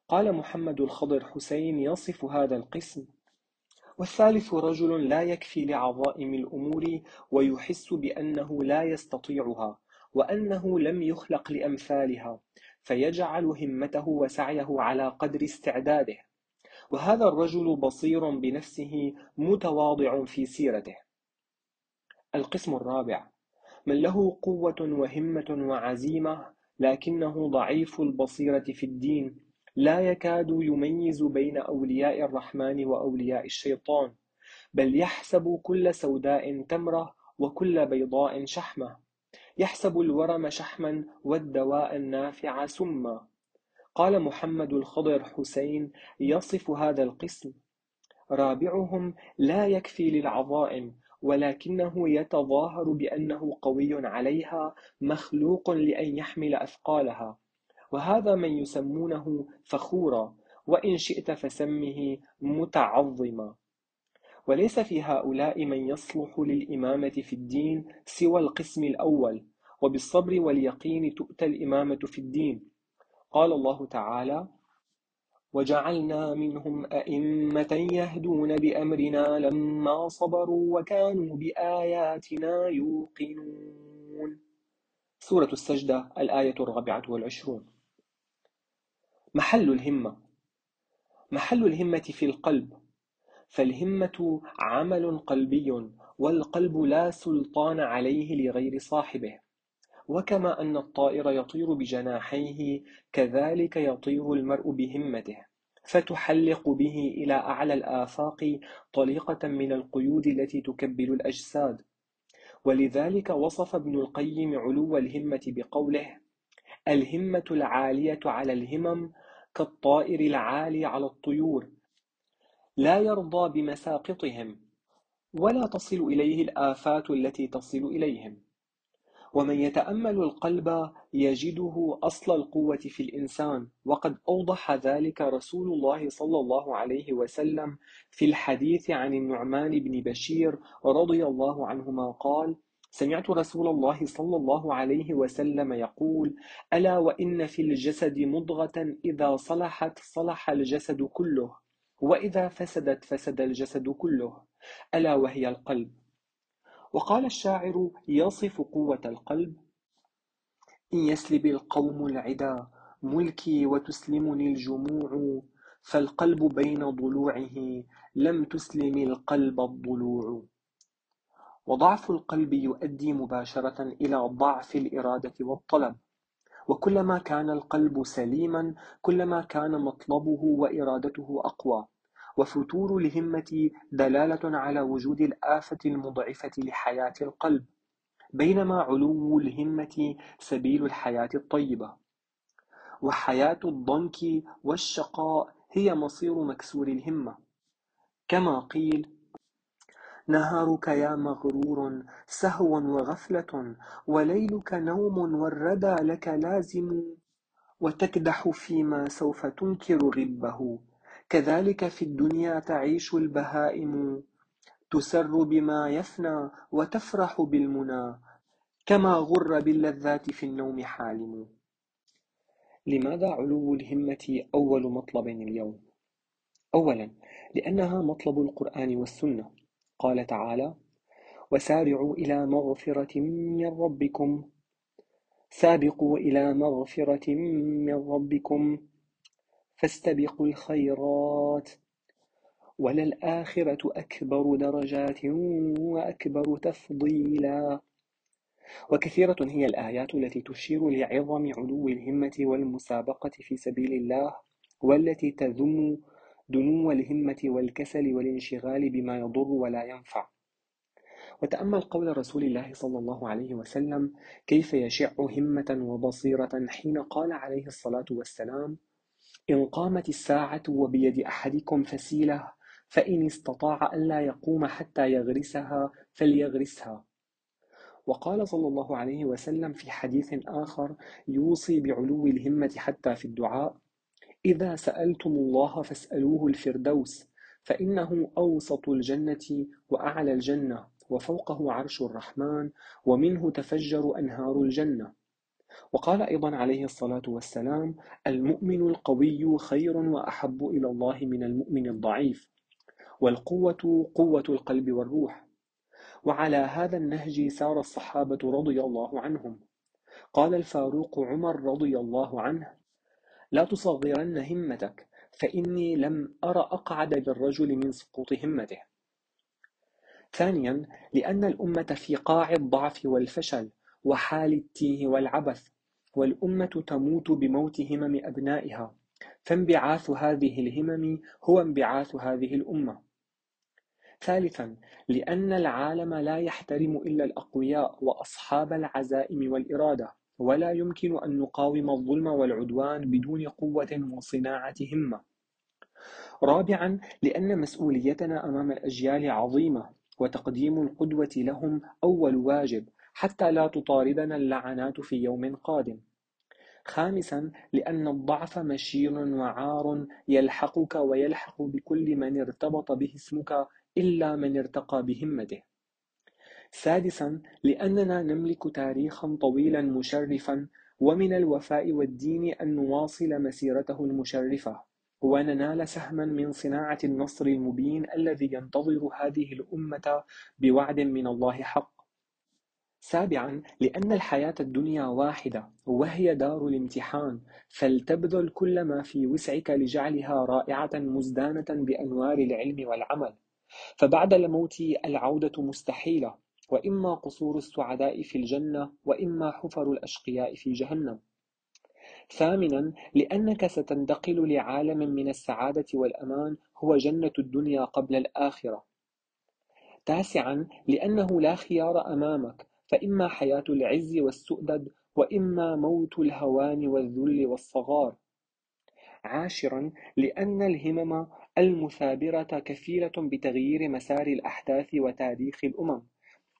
قال محمد الخضر حسين يصف هذا القسم والثالث رجل لا يكفي لعظائم الأمور ويحس بأنه لا يستطيعها وأنه لم يخلق لأمثالها فيجعل همته وسعيه على قدر استعداده. وهذا الرجل بصير بنفسه متواضع في سيرته. القسم الرابع. من له قوة وهمة وعزيمة لكنه ضعيف البصيرة في الدين. لا يكاد يميز بين أولياء الرحمن وأولياء الشيطان بل يحسب كل سوداء تمرة وكل بيضاء شحمة. يحسب الورم شحما والدواء النافع سما. قال محمد الخضر حسين يصف هذا القسم رابعهم لا يكفي للعظائم ولكنه يتظاهر بأنه قوي عليها مخلوق لأن يحمل أثقالها. وهذا من يسمونه فخورا وإن شئت فسمه متعظما. وليس في هؤلاء من يصلح للإمامة في الدين سوى القسم الأول وبالصبر واليقين تؤتى الإمامة في الدين. قال الله تعالى وجعلنا منهم أئمة يهدون بأمرنا لما صبروا وكانوا بآياتنا يوقنون. سورة السجدة الآية الرابعة والعشرون. محل الهمة. محل الهمة في القلب. فالهمة عمل قلبي والقلب لا سلطان عليه لغير صاحبه. وكما أن الطائر يطير بجناحيه كذلك يطير المرء بهمته. فتحلق به إلى أعلى الآفاق طليقة من القيود التي تكبل الأجساد. ولذلك وصف ابن القيم علو الهمة بقوله الهمة العالية على الهمم كالطائر العالي على الطيور. لا يرضى بمساقطهم ولا تصل إليه الآفات التي تصل إليهم. ومن يتأمل القلب يجده أصل القوة في الإنسان. وقد أوضح ذلك رسول الله صلى الله عليه وسلم في الحديث عن النعمان بن بشير رضي الله عنهما قال سمعت رسول الله صلى الله عليه وسلم يقول ألا وإن في الجسد مضغة إذا صلحت صلح الجسد كله وإذا فسدت فسد الجسد كله ألا وهي القلب؟ وقال الشاعر يصف قوة القلب؟ إن يسلب القوم العدا ملكي وتسلمني الجموع فالقلب بين ضلوعه لم تسلم القلب الضلوع. وضعف القلب يؤدي مباشرة إلى ضعف الإرادة والطلب. وكلما كان القلب سليما كلما كان مطلبه وإرادته أقوى. وفتور الهمة دلالة على وجود الآفة المضعفة لحياة القلب. بينما علو الهمة سبيل الحياة الطيبة. وحياة الضنك والشقاء هي مصير مكسور الهمة. كما قيل نهارك يا مغرور سهو وغفلة وليلك نوم والردى لك لازم وتكدح فيما سوف تنكر غبه كذلك في الدنيا تعيش البهائم تسر بما يفنى وتفرح بالمنى كما غر باللذات في النوم حالم. لماذا علو الهمة أول مطلب اليوم؟ أولا لأنها مطلب القرآن والسنة. قال تعالى وسارعوا إلى مغفرة من ربكم. سابقوا إلى مغفرة من ربكم. فاستبقوا الخيرات. وللآخرة أكبر درجات وأكبر تفضيلا. وكثيرة هي الآيات التي تشير لعظم علو الهمة والمسابقة في سبيل الله والتي تذم دنو الهمة والكسل والانشغال بما يضر ولا ينفع. وتأمل قول رسول الله صلى الله عليه وسلم كيف يشع همة وبصيرة حين قال عليه الصلاة والسلام إن قامت الساعة وبيد أحدكم فسيلة فإن استطاع ألا يقوم حتى يغرسها فليغرسها وقال صلى الله عليه وسلم في حديث آخر يوصي بعلو الهمة حتى في الدعاء إذا سألتم الله فاسألوه الفردوس فإنه أوسط الجنة وأعلى الجنة وفوقه عرش الرحمن ومنه تفجر أنهار الجنة. وقال أيضا عليه الصلاة والسلام المؤمن القوي خير وأحب إلى الله من المؤمن الضعيف والقوة قوة القلب والروح. وعلى هذا النهج سار الصحابة رضي الله عنهم. قال الفاروق عمر رضي الله عنه لا تصغرن همتك فإني لم أر أقعد للرجل من سقوط همته. ثانيا لأن الأمة في قاع الضعف والفشل وحال التيه والعبث والأمة تموت بموت همم أبنائها. فانبعاث هذه الهمم هو انبعاث هذه الأمة. ثالثا لأن العالم لا يحترم إلا الأقوياء وأصحاب العزائم والإرادة. ولا يمكن أن نقاوم الظلم والعدوان بدون قوة وصناعة همة. رابعا لأن مسؤوليتنا أمام الأجيال عظيمة وتقديم القدوة لهم أول واجب حتى لا تطاردنا اللعنات في يوم قادم. خامسا لأن الضعف مشير وعار يلحقك ويلحق بكل من ارتبط به اسمك إلا من ارتقى بهمته. سادسا لأننا نملك تاريخا طويلا مشرفا ومن الوفاء والدين أن نواصل مسيرته المشرفة وننال سهما من صناعة النصر المبين الذي ينتظر هذه الأمة بوعد من الله حق. سابعا لأن الحياة الدنيا واحدة وهي دار الامتحان فلتبذل كل ما في وسعك لجعلها رائعة مزدانة بأنوار العلم والعمل. فبعد الموت العودة مستحيلة وإما قصور السعداء في الجنة وإما حفر الأشقياء في جهنم. ثامنا لأنك ستنتقل لعالم من السعادة والأمان هو جنة الدنيا قبل الآخرة. تاسعا لأنه لا خيار أمامك فإما حياة العز والسؤدد وإما موت الهوان والذل والصغار. عاشرا لأن الهمم المثابرة كفيلة بتغيير مسار الأحداث وتاريخ الأمم.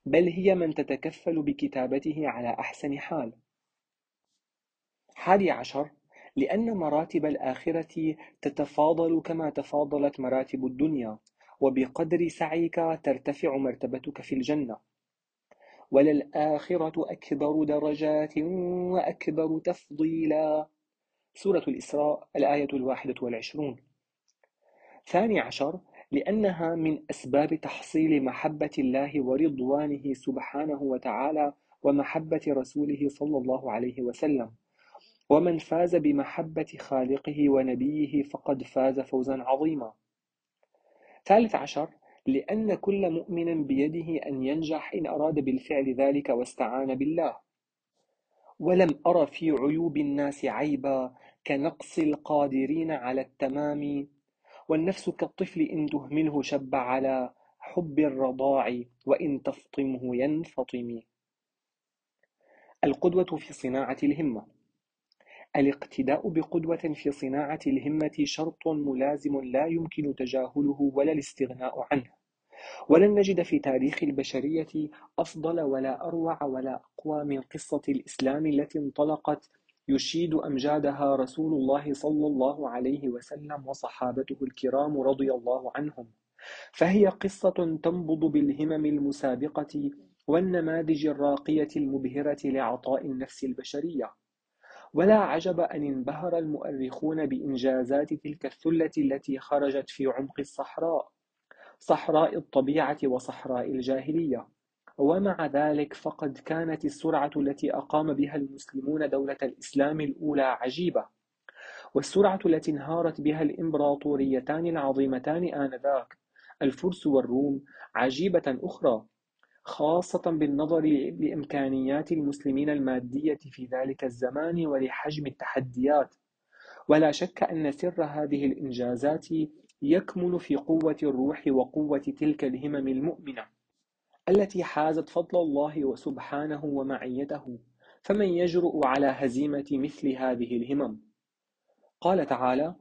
بل هي من تتكفل بكتابته على أحسن حال. حادي عشر لأن مراتب الآخرة تتفاضل كما تفاضلت مراتب الدنيا وبقدر سعيك ترتفع مرتبتك في الجنة. وللآخرة أكبر درجات وأكبر تفضيلا. سورة الإسراء الآية الواحدة والعشرون. ثاني عشر لأنها من أسباب تحصيل محبة الله ورضوانه سبحانه وتعالى ومحبة رسوله صلى الله عليه وسلم. ومن فاز بمحبة خالقه ونبيه فقد فاز فوزا عظيما. ثالث عشر لأن كل مؤمن بيده أن ينجح إن أراد بالفعل ذلك واستعان بالله. ولم أر في عيوب الناس عيبا كنقص القادرين على التمام والنفس كالطفل إن تهمله شب على حب الرضاع وإن تفطمه ينفطم. القدوة في صناعة الهمة. الاقتداء بقدوة في صناعة الهمة شرط ملازم لا يمكن تجاهله ولا الاستغناء عنه. ولن نجد في تاريخ البشرية أفضل ولا أروع ولا أقوى من قصة الإسلام التي انطلقت يشيد أمجادها رسول الله صلى الله عليه وسلم وصحابته الكرام رضي الله عنهم. فهي قصة تنبض بالهمم المسابقة والنماذج الراقية المبهرة لعطاء النفس البشرية. ولا عجب أن انبهر المؤرخون بإنجازات تلك الثلة التي خرجت في عمق الصحراء صحراء الطبيعة وصحراء الجاهلية. ومع ذلك فقد كانت السرعة التي أقام بها المسلمون دولة الإسلام الأولى عجيبة. والسرعة التي انهارت بها الإمبراطوريتان العظيمتان آنذاك الفرس والروم عجيبة أخرى خاصة بالنظر لإمكانيات المسلمين المادية في ذلك الزمان ولحجم التحديات. ولا شك أن سر هذه الإنجازات يكمن في قوة الروح وقوة تلك الهمم المؤمنة. التي حازت فضل الله سبحانه ومعيته فمن يجرؤ على هزيمة مثل هذه الهمم؟ قال تعالى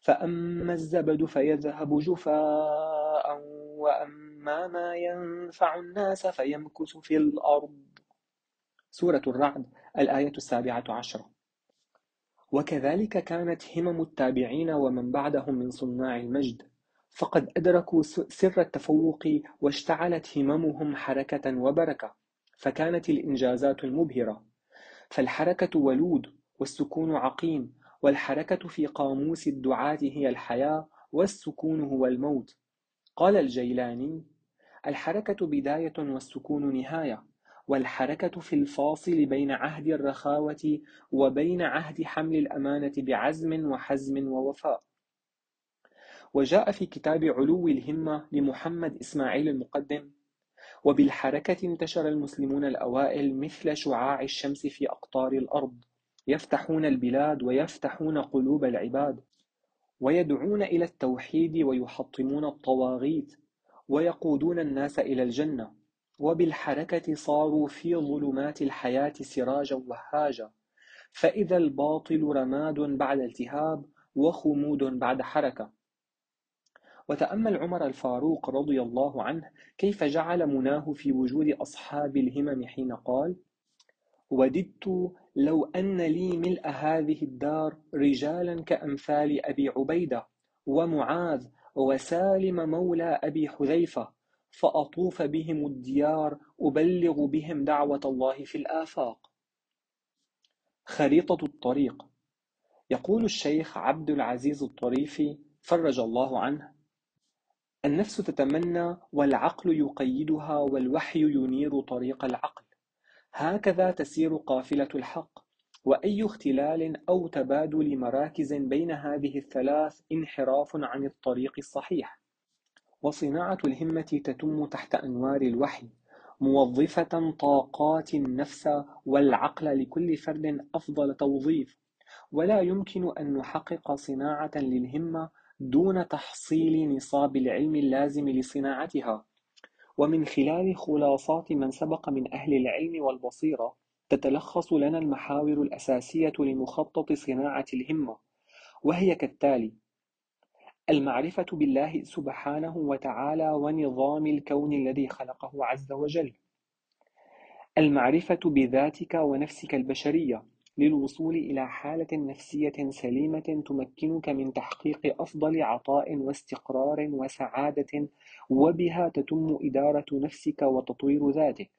فأما الزبد فيذهب جفاء وأما ما ينفع الناس فيمكث في الأرض. سورة الرعد الآية السابعة عشرة. وكذلك كانت همم التابعين ومن بعدهم من صناع المجد. فقد أدركوا سر التفوق واشتعلت هممهم حركة وبركة فكانت الإنجازات المبهرة. فالحركة ولود والسكون عقيم والحركة في قاموس الدعاة هي الحياة والسكون هو الموت. قال الجيلاني الحركة بداية والسكون نهاية والحركة في الفاصل بين عهد الرخاوة وبين عهد حمل الأمانة بعزم وحزم ووفاء. وجاء في كتاب علو الهمة لمحمد إسماعيل المقدم وبالحركة انتشر المسلمون الأوائل مثل شعاع الشمس في أقطار الأرض يفتحون البلاد ويفتحون قلوب العباد ويدعون إلى التوحيد ويحطمون الطواغيت ويقودون الناس إلى الجنة وبالحركة صاروا في ظلمات الحياة سراجا وهاجا فإذا الباطل رماد بعد التهاب وخمود بعد حركة. وتأمل عمر الفاروق رضي الله عنه كيف جعل مناه في وجود أصحاب الهمم حين قال وددت لو أن لي ملء هذه الدار رجالا كأمثال أبي عبيدة ومعاذ وسالم مولى أبي حذيفة فأطوف بهم الديار أبلغ بهم دعوة الله في الآفاق. خريطة الطريق. يقول الشيخ عبد العزيز الطريفي فرج الله عنه النفس تتمنى والعقل يقيدها والوحي ينير طريق العقل. هكذا تسير قافلة الحق. وأي اختلال أو تبادل مراكز بين هذه الثلاث انحراف عن الطريق الصحيح. وصناعة الهمة تتم تحت أنوار الوحي موظفة طاقات النفس والعقل لكل فرد أفضل توظيف. ولا يمكن أن نحقق صناعة للهمة دون تحصيل نصاب العلم اللازم لصناعتها. ومن خلال خلاصات من سبق من أهل العلم والبصيرة تتلخص لنا المحاور الأساسية لمخطط صناعة الهمة وهي كالتالي المعرفة بالله سبحانه وتعالى ونظام الكون الذي خلقه عز وجل. المعرفة بذاتك ونفسك البشرية للوصول إلى حالة نفسية سليمة تمكنك من تحقيق أفضل عطاء واستقرار وسعادة وبها تتم إدارة نفسك وتطوير ذاتك.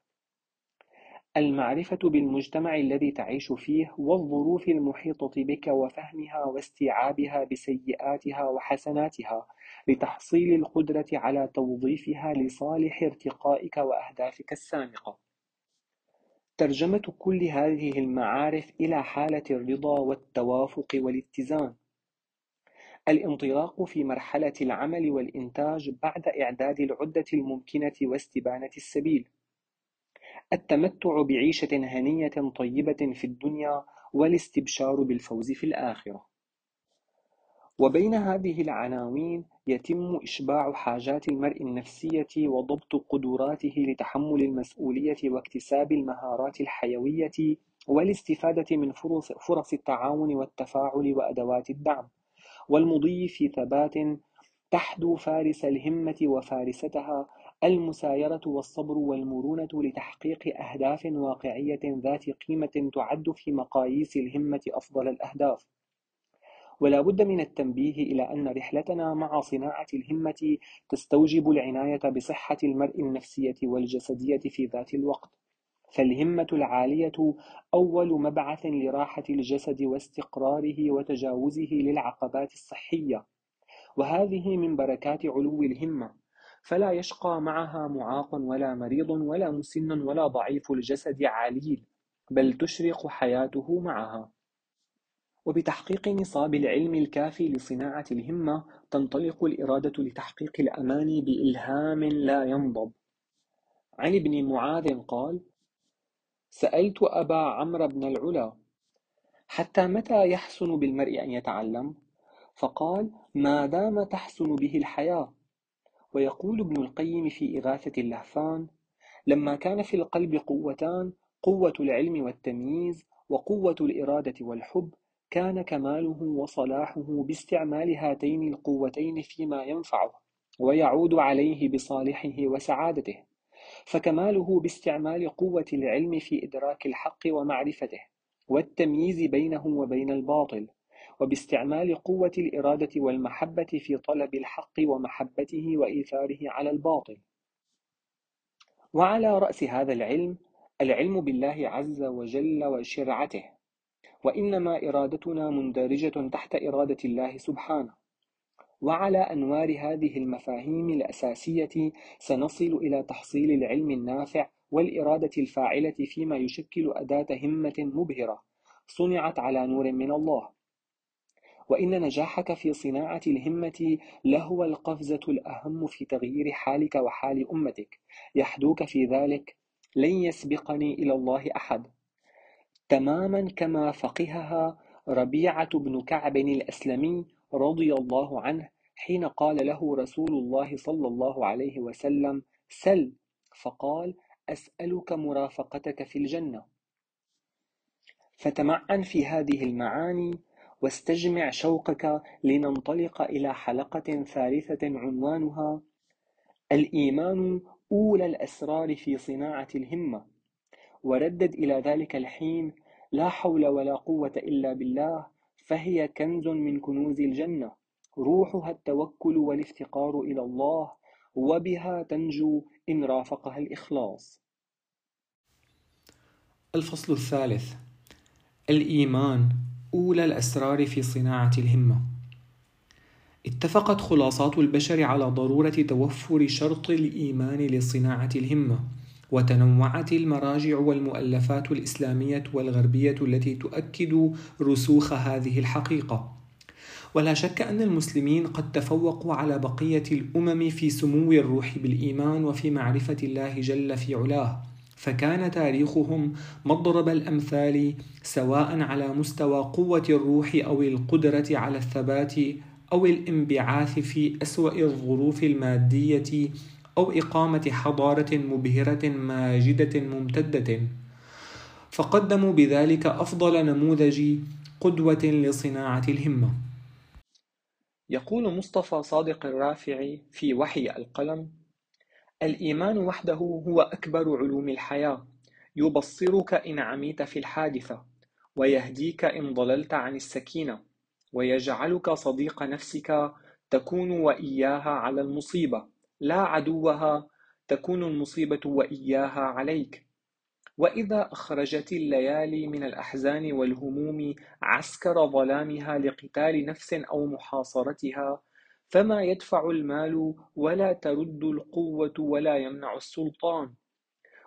المعرفة بالمجتمع الذي تعيش فيه والظروف المحيطة بك وفهمها واستيعابها بسيئاتها وحسناتها لتحصيل القدرة على توظيفها لصالح ارتقائك وأهدافك السامقة ترجمة كل هذه المعارف إلى حالة الرضا والتوافق والاتزان. الانطلاق في مرحلة العمل والإنتاج بعد إعداد العدة الممكنة واستبانة السبيل. التمتع بعيشة هنية طيبة في الدنيا والاستبشار بالفوز في الآخرة. وبين هذه العناوين يتم إشباع حاجات المرء النفسية وضبط قدراته لتحمل المسؤولية واكتساب المهارات الحيوية والاستفادة من فرص, التعاون والتفاعل وأدوات الدعم. والمضي في ثبات تحدو فارس الهمة وفارستها المسايرة والصبر والمرونة لتحقيق أهداف واقعية ذات قيمة تعد في مقاييس الهمة أفضل الأهداف. ولا بد من التنبيه إلى أن رحلتنا مع صناعة الهمة تستوجب العناية بصحة المرء النفسية والجسدية في ذات الوقت. فالهمة العالية أول مبعث لراحة الجسد واستقراره وتجاوزه للعقبات الصحية. وهذه من بركات علو الهمة. فلا يشقى معها معاق ولا مريض ولا مسن ولا ضعيف الجسد عليل بل تشرق حياته معها. وبتحقيق نصاب العلم الكافي لصناعة الهمة تنطلق الإرادة لتحقيق الأمان بإلهام لا ينضب عن ابن معاذ قال سألت أبا عمرو بن العلا حتى متى يحسن بالمرء أن يتعلم؟ فقال ما دام تحسن به الحياة ويقول ابن القيم في إغاثة اللهفان لما كان في القلب قوتان قوة العلم والتمييز وقوة الإرادة والحب كان كماله وصلاحه باستعمال هاتين القوتين فيما ينفعه ويعود عليه بصالحه وسعادته. فكماله باستعمال قوة العلم في إدراك الحق ومعرفته والتمييز بينه وبين الباطل وباستعمال قوة الإرادة والمحبة في طلب الحق ومحبته وإيثاره على الباطل. وعلى رأس هذا العلم العلم بالله عز وجل وشرعته. وإنما إرادتنا مندرجة تحت إرادة الله سبحانه. وعلى أنوار هذه المفاهيم الأساسية سنصل إلى تحصيل العلم النافع والإرادة الفاعلة فيما يشكل أداة همة مبهرة صنعت على نور من الله. وإن نجاحك في صناعة الهمة لهو القفزة الأهم في تغيير حالك وحال أمتك. يحدوك في ذلك لن يسبقني إلى الله أحد. تماما كما فقهها ربيعة بن كعب الأسلمي رضي الله عنه حين قال له رسول الله صلى الله عليه وسلم سل. فقال أسألك مرافقتك في الجنة. فتمعن في هذه المعاني واستجمع شوقك لننطلق إلى حلقة ثالثة عنوانها الإيمان أولى الأسرار في صناعة الهمة. وردد إلى ذلك الحين لا حول ولا قوة إلا بالله فهي كنز من كنوز الجنة. روحها التوكل والافتقار إلى الله وبها تنجو إن رافقها الإخلاص. الفصل الثالث. الإيمان أولى الأسرار في صناعة الهمة. اتفقت خلاصات البشر على ضرورة توفر شرط الإيمان لصناعة الهمة. وتنوعت المراجع والمؤلفات الإسلامية والغربية التي تؤكد رسوخ هذه الحقيقة. ولا شك أن المسلمين قد تفوقوا على بقية الأمم في سمو الروح بالإيمان وفي معرفة الله جل في علاه. فكان تاريخهم مضرب الأمثال سواء على مستوى قوة الروح أو القدرة على الثبات أو الانبعاث في أسوأ الظروف المادية أو إقامة حضارة مبهرة ماجدة ممتدة. فقدموا بذلك أفضل نموذج قدوة لصناعة الهمة. يقول مصطفى صادق الرافعي في وحي القلم الإيمان وحده هو أكبر علوم الحياة. يبصرك إن عميت في الحادثة ويهديك إن ضللت عن السكينة ويجعلك صديق نفسك تكون وإياها على المصيبة. لا عدوها تكون المصيبة وإياها عليك. وإذا أخرجت الليالي من الأحزان والهموم عسكر ظلامها لقتال نفس أو محاصرتها فما يدفع المال ولا ترد القوة ولا يمنع السلطان.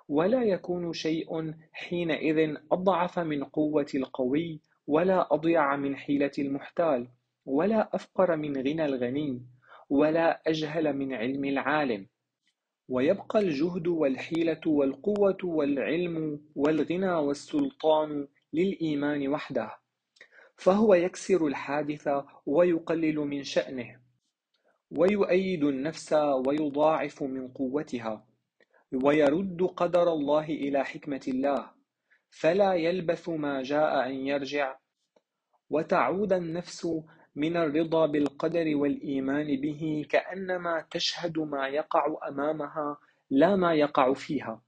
ولا يكون شيء حينئذ أضعف من قوة القوي ولا أضيع من حيلة المحتال ولا أفقر من غنى الغني. ولا أجهل من علم العالم. ويبقى الجهد والحيلة والقوة والعلم والغنى والسلطان للإيمان وحده. فهو يكسر الحادث ويقلل من شأنه. ويؤيد النفس ويضاعف من قوتها. ويرد قدر الله إلى حكمة الله. فلا يلبث ما جاء أن يرجع. وتعود النفس من الرضا بالقدر والإيمان به كأنما تشهد ما يقع أمامها لا ما يقع فيها.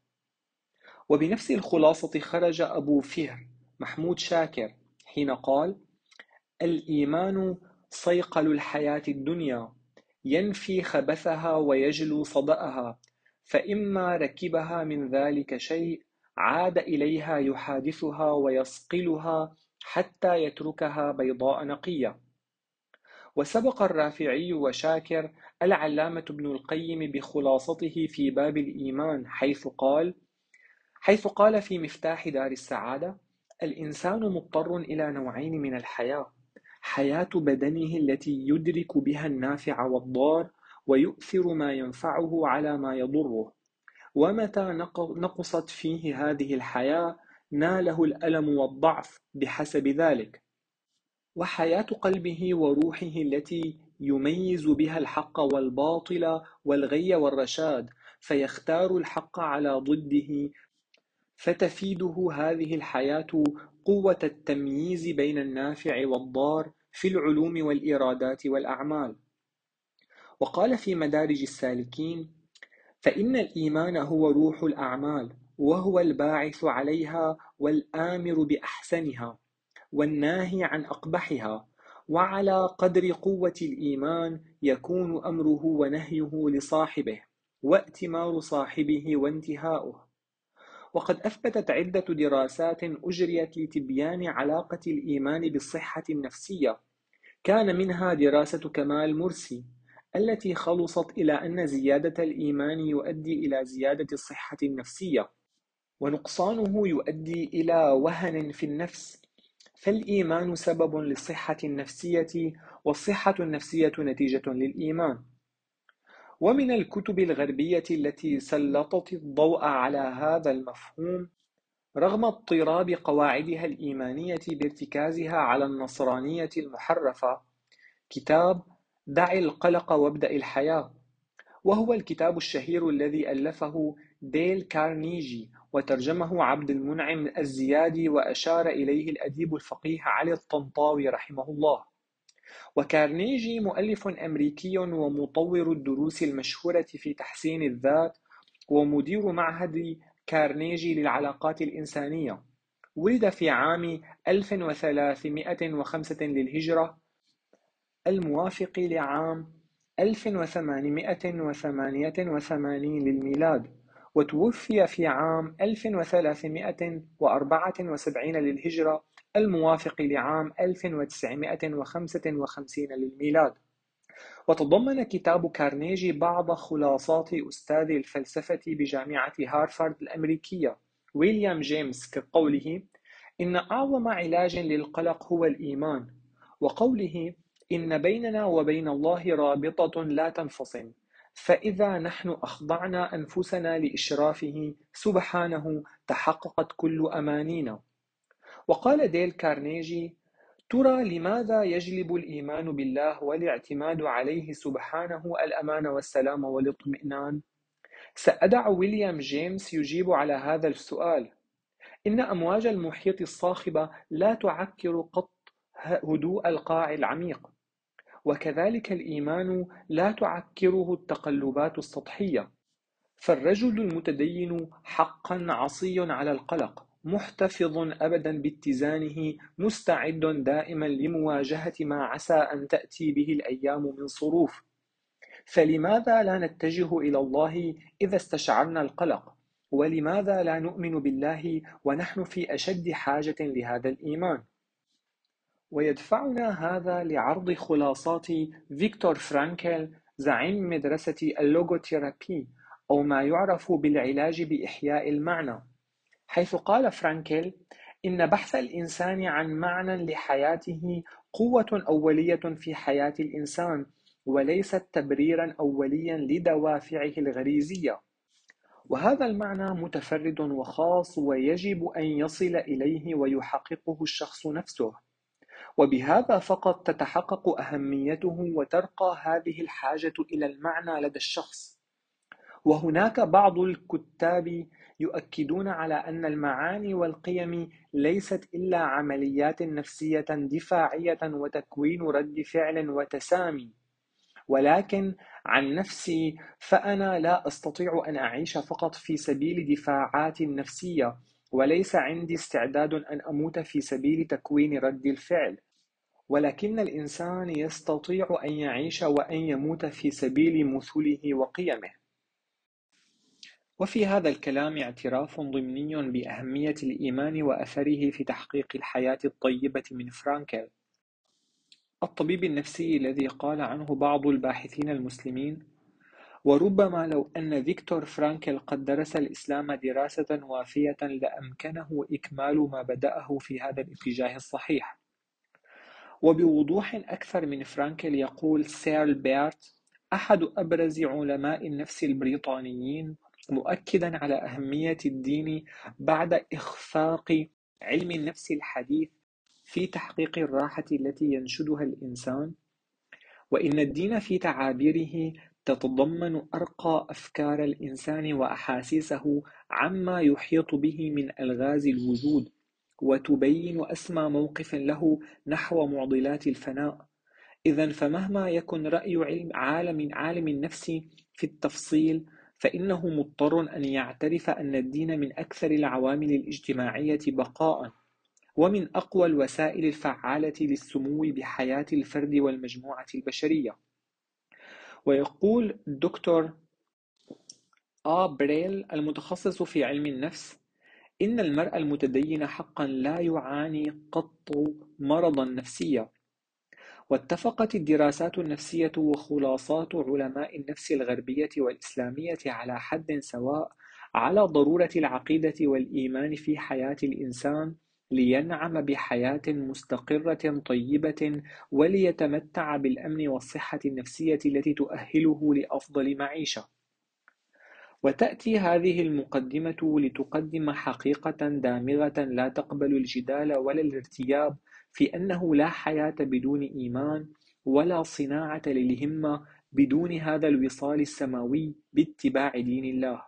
وبنفس الخلاصة خرج أبو فهر محمود شاكر حين قال الإيمان صيقل الحياة الدنيا ينفي خبثها ويجلو صدأها فإما ركبها من ذلك شيء عاد إليها يحادثها ويصقلها حتى يتركها بيضاء نقية. وسبق الرافعي وشاكر العلامة ابن القيم بخلاصته في باب الإيمان حيث قال حيث قال في مفتاح دار السعادة الإنسان مضطر إلى نوعين من الحياة حياة بدنه التي يدرك بها النافع والضار ويؤثر ما ينفعه على ما يضره. ومتى نقصت فيه هذه الحياة ناله الألم والضعف بحسب ذلك. وحياة قلبه وروحه التي يميز بها الحق والباطل والغي والرشاد فيختار الحق على ضده. فتفيده هذه الحياة قوة التمييز بين النافع والضار في العلوم والإرادات والأعمال. وقال في مدارج السالكين فإن الإيمان هو روح الأعمال وهو الباعث عليها والآمر بأحسنها. والناهي عن أقبحها وعلى قدر قوة الإيمان يكون أمره ونهيه لصاحبه وائتمار صاحبه وانتهاؤه. وقد أثبتت عدة دراسات أجريت لتبيان علاقة الإيمان بالصحة النفسية. كان منها دراسة كمال مرسي التي خلصت إلى أن زيادة الإيمان يؤدي إلى زيادة الصحة النفسية ونقصانه يؤدي إلى وهن في النفس فالإيمان سبب للصحة النفسية والصحة النفسية نتيجة للإيمان. ومن الكتب الغربية التي سلطت الضوء على هذا المفهوم رغم اضطراب قواعدها الإيمانية بارتكازها على النصرانية المحرفة كتاب دع القلق وابدأ الحياة وهو الكتاب الشهير الذي ألفه ديل كارنيجي وترجمه عبد المنعم الزيادي وأشار إليه الأديب الفقيه علي الطنطاوي رحمه الله. وكارنيجي مؤلف أمريكي ومطور الدروس المشهورة في تحسين الذات ومدير معهد كارنيجي للعلاقات الإنسانية. ولد في عام 1305 للهجرة الموافق لعام 1888 للميلاد. وتوفي في عام 1374 للهجرة الموافق لعام 1955 للميلاد. وتضمن كتاب كارنيجي بعض خلاصات أستاذ الفلسفة بجامعة هارفارد الأمريكية ويليام جيمس كقوله إن أعظم علاج للقلق هو الإيمان وقوله إن بيننا وبين الله رابطة لا تنفصل فإذا نحن أخضعنا أنفسنا لإشرافه سبحانه تحققت كل أمانينا وقال ديل كارنيجي ترى لماذا يجلب الإيمان بالله والاعتماد عليه سبحانه الأمان والسلام والاطمئنان؟ سأدع ويليام جيمس يجيب على هذا السؤال إن أمواج المحيط الصاخبة لا تعكر قط هدوء القاع العميق وكذلك الإيمان لا تعكره التقلبات السطحية. فالرجل المتدين حقا عصي على القلق محتفظ أبدا باتزانه مستعد دائما لمواجهة ما عسى أن تأتي به الأيام من صروف. فلماذا لا نتجه إلى الله إذا استشعرنا القلق؟ ولماذا لا نؤمن بالله ونحن في أشد حاجة لهذا الإيمان؟ ويدفعنا هذا لعرض خلاصات فيكتور فرانكل زعيم مدرسة ال logotherapy أو ما يعرف بالعلاج بإحياء المعنى. حيث قال فرانكل إن بحث الإنسان عن معنى لحياته قوة أولية في حياة الإنسان وليست تبريرا أوليا لدوافعه الغريزية. وهذا المعنى متفرد وخاص ويجب أن يصل إليه ويحققه الشخص نفسه. وبهذا فقط تتحقق أهميته وترقى هذه الحاجة إلى المعنى لدى الشخص. وهناك بعض الكتاب يؤكدون على أن المعاني والقيم ليست إلا عمليات نفسية دفاعية وتكوين رد فعل وتسامي. ولكن عن نفسي فأنا لا أستطيع أن أعيش فقط في سبيل دفاعات نفسية وليس عندي استعداد أن أموت في سبيل تكوين رد الفعل. ولكن الإنسان يستطيع أن يعيش وأن يموت في سبيل مثله وقيمه. وفي هذا الكلام اعتراف ضمني بأهمية الإيمان وأثره في تحقيق الحياة الطيبة من فرانكل. الطبيب النفسي الذي قال عنه بعض الباحثين المسلمين وربما لو أن فيكتور فرانكل قد درس الإسلام دراسة وافية لأمكنه إكمال ما بدأه في هذا الاتجاه الصحيح. وبوضوح أكثر من فرانكل يقول سيرل بيرت أحد أبرز علماء النفس البريطانيين مؤكدا على أهمية الدين بعد إخفاق علم النفس الحديث في تحقيق الراحة التي ينشدها الإنسان. وإن الدين في تعابيره تتضمن أرقى أفكار الإنسان وأحاسيسه عما يحيط به من ألغاز الوجود. وتبين أسمى موقف له نحو معضلات الفناء. إذا فمهما يكن رأي علم عالم عالم النفس في التفصيل فإنه مضطر أن يعترف أن الدين من أكثر العوامل الاجتماعية بقاء ومن أقوى الوسائل الفعالة للسمو بحياة الفرد والمجموعة البشرية. ويقول الدكتور آ بريل المتخصص في علم النفس إن المرء المتدين حقا لا يعاني قط مرضا نفسيا. واتفقت الدراسات النفسية وخلاصات علماء النفس الغربية والإسلامية على حد سواء على ضرورة العقيدة والإيمان في حياة الإنسان لينعم بحياة مستقرة طيبة وليتمتع بالأمن والصحة النفسية التي تؤهله لأفضل معيشة. وتأتي هذه المقدمة لتقدم حقيقة دامغة لا تقبل الجدال ولا الارتياب في أنه لا حياة بدون إيمان ولا صناعة للهمة بدون هذا الوصال السماوي باتباع دين الله.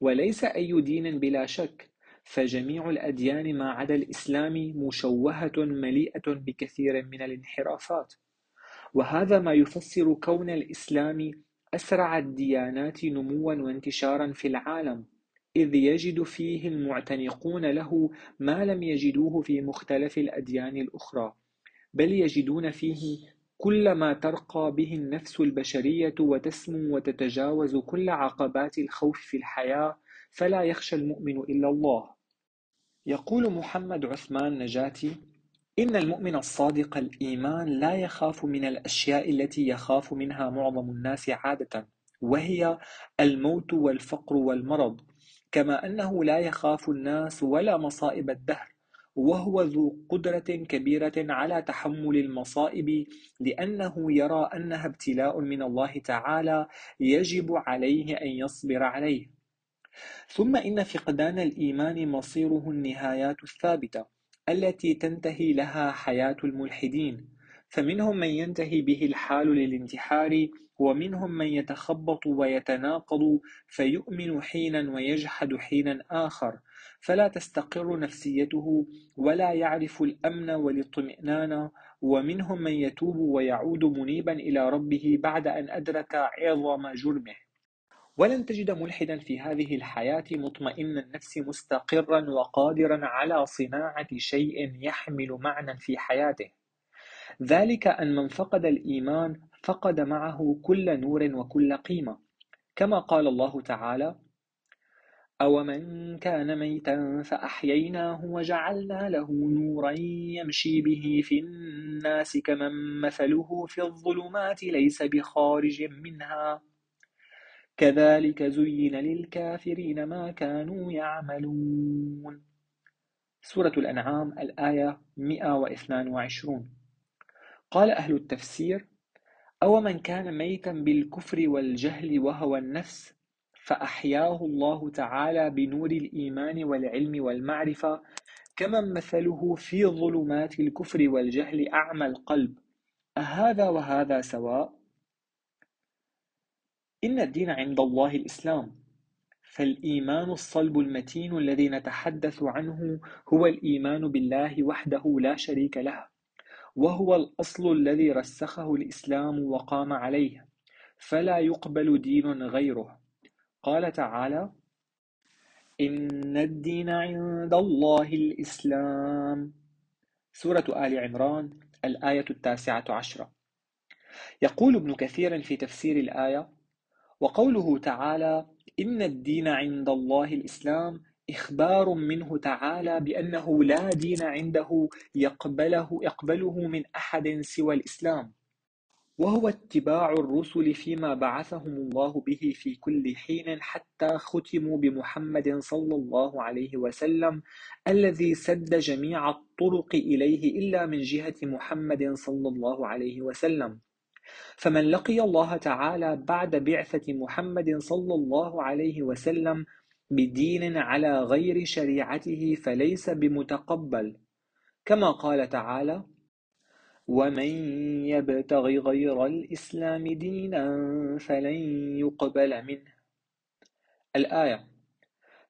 وليس أي دين بلا شك فجميع الأديان ما عدا الإسلام مشوهة مليئة بكثير من الانحرافات. وهذا ما يفسر كون الإسلام أسرع الديانات نموا وانتشارا في العالم إذ يجد فيه المعتنقون له ما لم يجدوه في مختلف الأديان الأخرى بل يجدون فيه كل ما ترقى به النفس البشرية وتسمو وتتجاوز كل عقبات الخوف في الحياة فلا يخشى المؤمن إلا الله. يقول محمد عثمان نجاتي إن المؤمن الصادق الإيمان لا يخاف من الأشياء التي يخاف منها معظم الناس عادة وهي الموت والفقر والمرض كما أنه لا يخاف الناس ولا مصائب الدهر وهو ذو قدرة كبيرة على تحمل المصائب لأنه يرى أنها ابتلاء من الله تعالى يجب عليه أن يصبر عليه. ثم إن فقدان الإيمان مصيره النهايات الثابتة. التي تنتهي لها حياة الملحدين فمنهم من ينتهي به الحال للانتحار ومنهم من يتخبط ويتناقض فيؤمن حينا ويجحد حينا آخر. فلا تستقر نفسيته ولا يعرف الأمن والاطمئنان. ومنهم من يتوب ويعود منيبا إلى ربه بعد أن أدرك عظم جرمه. ولن تجد ملحدا في هذه الحياة مطمئن النفس مستقرا وقادرا على صناعة شيء يحمل معنى في حياته. ذلك أن من فقد الإيمان فقد معه كل نور وكل قيمة. كما قال الله تعالى أومن كان ميتا فأحييناه وجعلنا له نورا يمشي به في الناس كمن مثله في الظلمات ليس بخارج منها كذلك زين للكافرين ما كانوا يعملون. سورة الأنعام الآية 122 قال أهل التفسير أو من كان ميتا بالكفر والجهل وهوى النفس فأحياه الله تعالى بنور الإيمان والعلم والمعرفة كمن مثله في ظلمات الكفر والجهل أعمى القلب. أهذا وهذا سواء؟ إن الدين عند الله الإسلام. فالإيمان الصلب المتين الذي نتحدث عنه هو الإيمان بالله وحده لا شريك له وهو الأصل الذي رسخه الإسلام وقام عليه فلا يقبل دين غيره. قال تعالى إن الدين عند الله الإسلام. سورة آل عمران الآية التاسعة عشرة. يقول ابن كثير في تفسير الآية وقوله تعالى إن الدين عند الله الإسلام إخبار منه تعالى بأنه لا دين عنده يقبله, يقبله من أحد سوى الإسلام. وهو اتباع الرسل فيما بعثهم الله به في كل حين حتى ختموا بمحمد صلى الله عليه وسلم الذي سد جميع الطرق إليه إلا من جهة محمد صلى الله عليه وسلم. فمن لقي الله تعالى بعد بعثة محمد صلى الله عليه وسلم بدين على غير شريعته فليس بمتقبل. كما قال تعالى ومن يبتغ غير الإسلام دينا فلن يقبل منه. الآية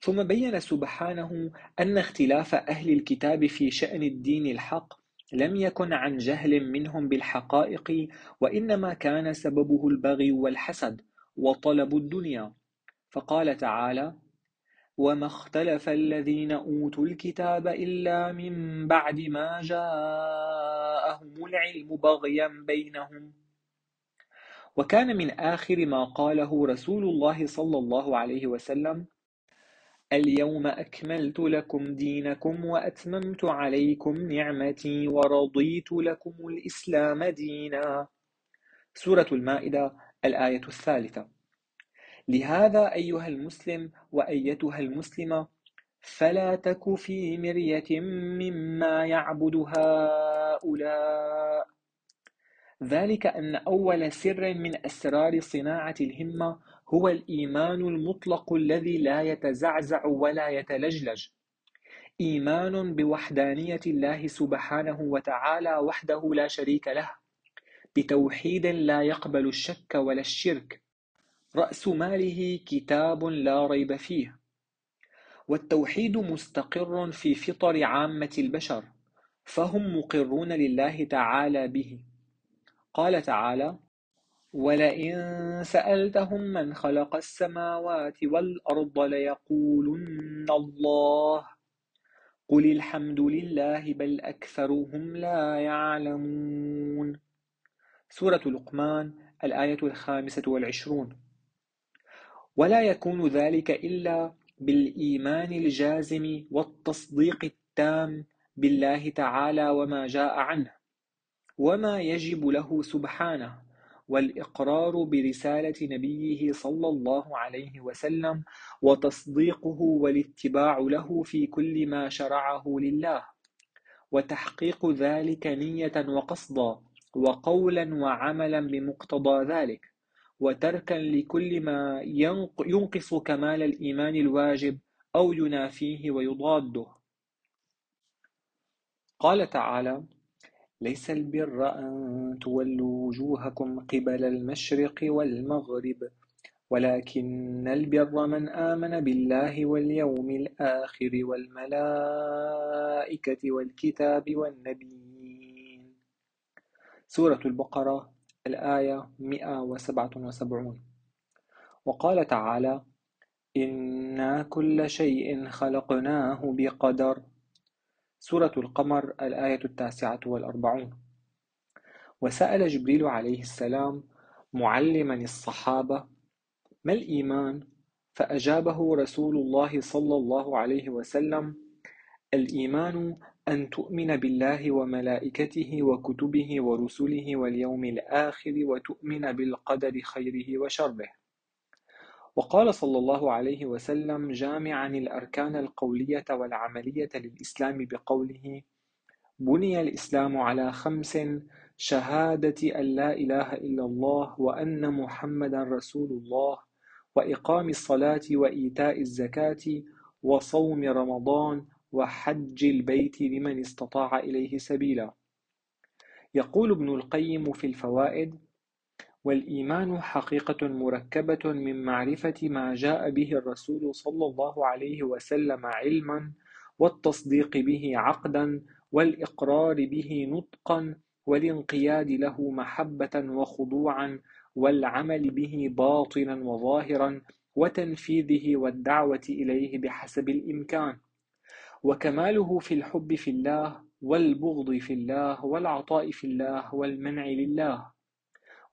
ثم بين سبحانه أن اختلاف أهل الكتاب في شأن الدين الحق لم يكن عن جهل منهم بالحقائق وإنما كان سببه البغي والحسد وطلب الدنيا. فقال تعالى وما اختلف الذين أوتوا الكتاب إلا من بعد ما جاءهم العلم بغيا بينهم وكان من آخر ما قاله رسول الله صلى الله عليه وسلم اليوم أكملت لكم دينكم وأتممت عليكم نعمتي ورضيت لكم الإسلام دينا. سورة المائدة الآية الثالثة. لهذا أيها المسلم وأيتها المسلمة فلا تك في مرية مما يعبد هؤلاء. ذلك أن أول سر من أسرار صناعة الهمة هو الإيمان المطلق الذي لا يتزعزع ولا يتلجلج. إيمان بوحدانية الله سبحانه وتعالى وحده لا شريك له. بتوحيد لا يقبل الشك ولا الشرك. رأس ماله كتاب لا ريب فيه. والتوحيد مستقر في فطر عامة البشر فهم مقرون لله تعالى به. قال تعالى ولئن سألتهم من خلق السماوات والأرض ليقولن الله. قل الحمد لله بل أكثرهم لا يعلمون. سورة لقمان الآية الخامسة والعشرون. ولا يكون ذلك إلا بالإيمان الجازم والتصديق التام بالله تعالى وما جاء عنه وما يجب له سبحانه. والإقرار برسالة نبيه صلى الله عليه وسلم وتصديقه والاتباع له في كل ما شرعه لله. وتحقيق ذلك نية وقصدا وقولا وعملا بمقتضى ذلك. وتركا لكل ما ينقص كمال الإيمان الواجب أو ينافيه ويضاده. قال تعالى ليس البر أن تولوا وجوهكم قبل المشرق والمغرب ولكن البر من آمن بالله واليوم الآخر والملائكة والكتاب والنبيين. سورة البقرة الآية 177 وقال تعالى إنا كل شيء خلقناه بقدر سورة القمر الآية التاسعة والأربعون وسأل جبريل عليه السلام معلما الصحابة ما الإيمان؟ فأجابه رسول الله صلى الله عليه وسلم الإيمان أن تؤمن بالله وملائكته وكتبه ورسله واليوم الآخر وتؤمن بالقدر خيره وشره وقال صلى الله عليه وسلم جامعا الأركان القولية والعملية للإسلام بقوله بني الإسلام على خمس شهادة أن لا إله إلا الله وأن محمدا رسول الله وإقام الصلاة وإيتاء الزكاة وصوم رمضان وحج البيت لمن استطاع إليه سبيلا يقول ابن القيم في الفوائد والإيمان حقيقة مركبة من معرفة ما جاء به الرسول صلى الله عليه وسلم علما والتصديق به عقدا والإقرار به نطقا والانقياد له محبة وخضوعا والعمل به باطنا وظاهرا وتنفيذه والدعوة إليه بحسب الإمكان. وكماله في الحب في الله والبغض في الله والعطاء في الله والمنع لله.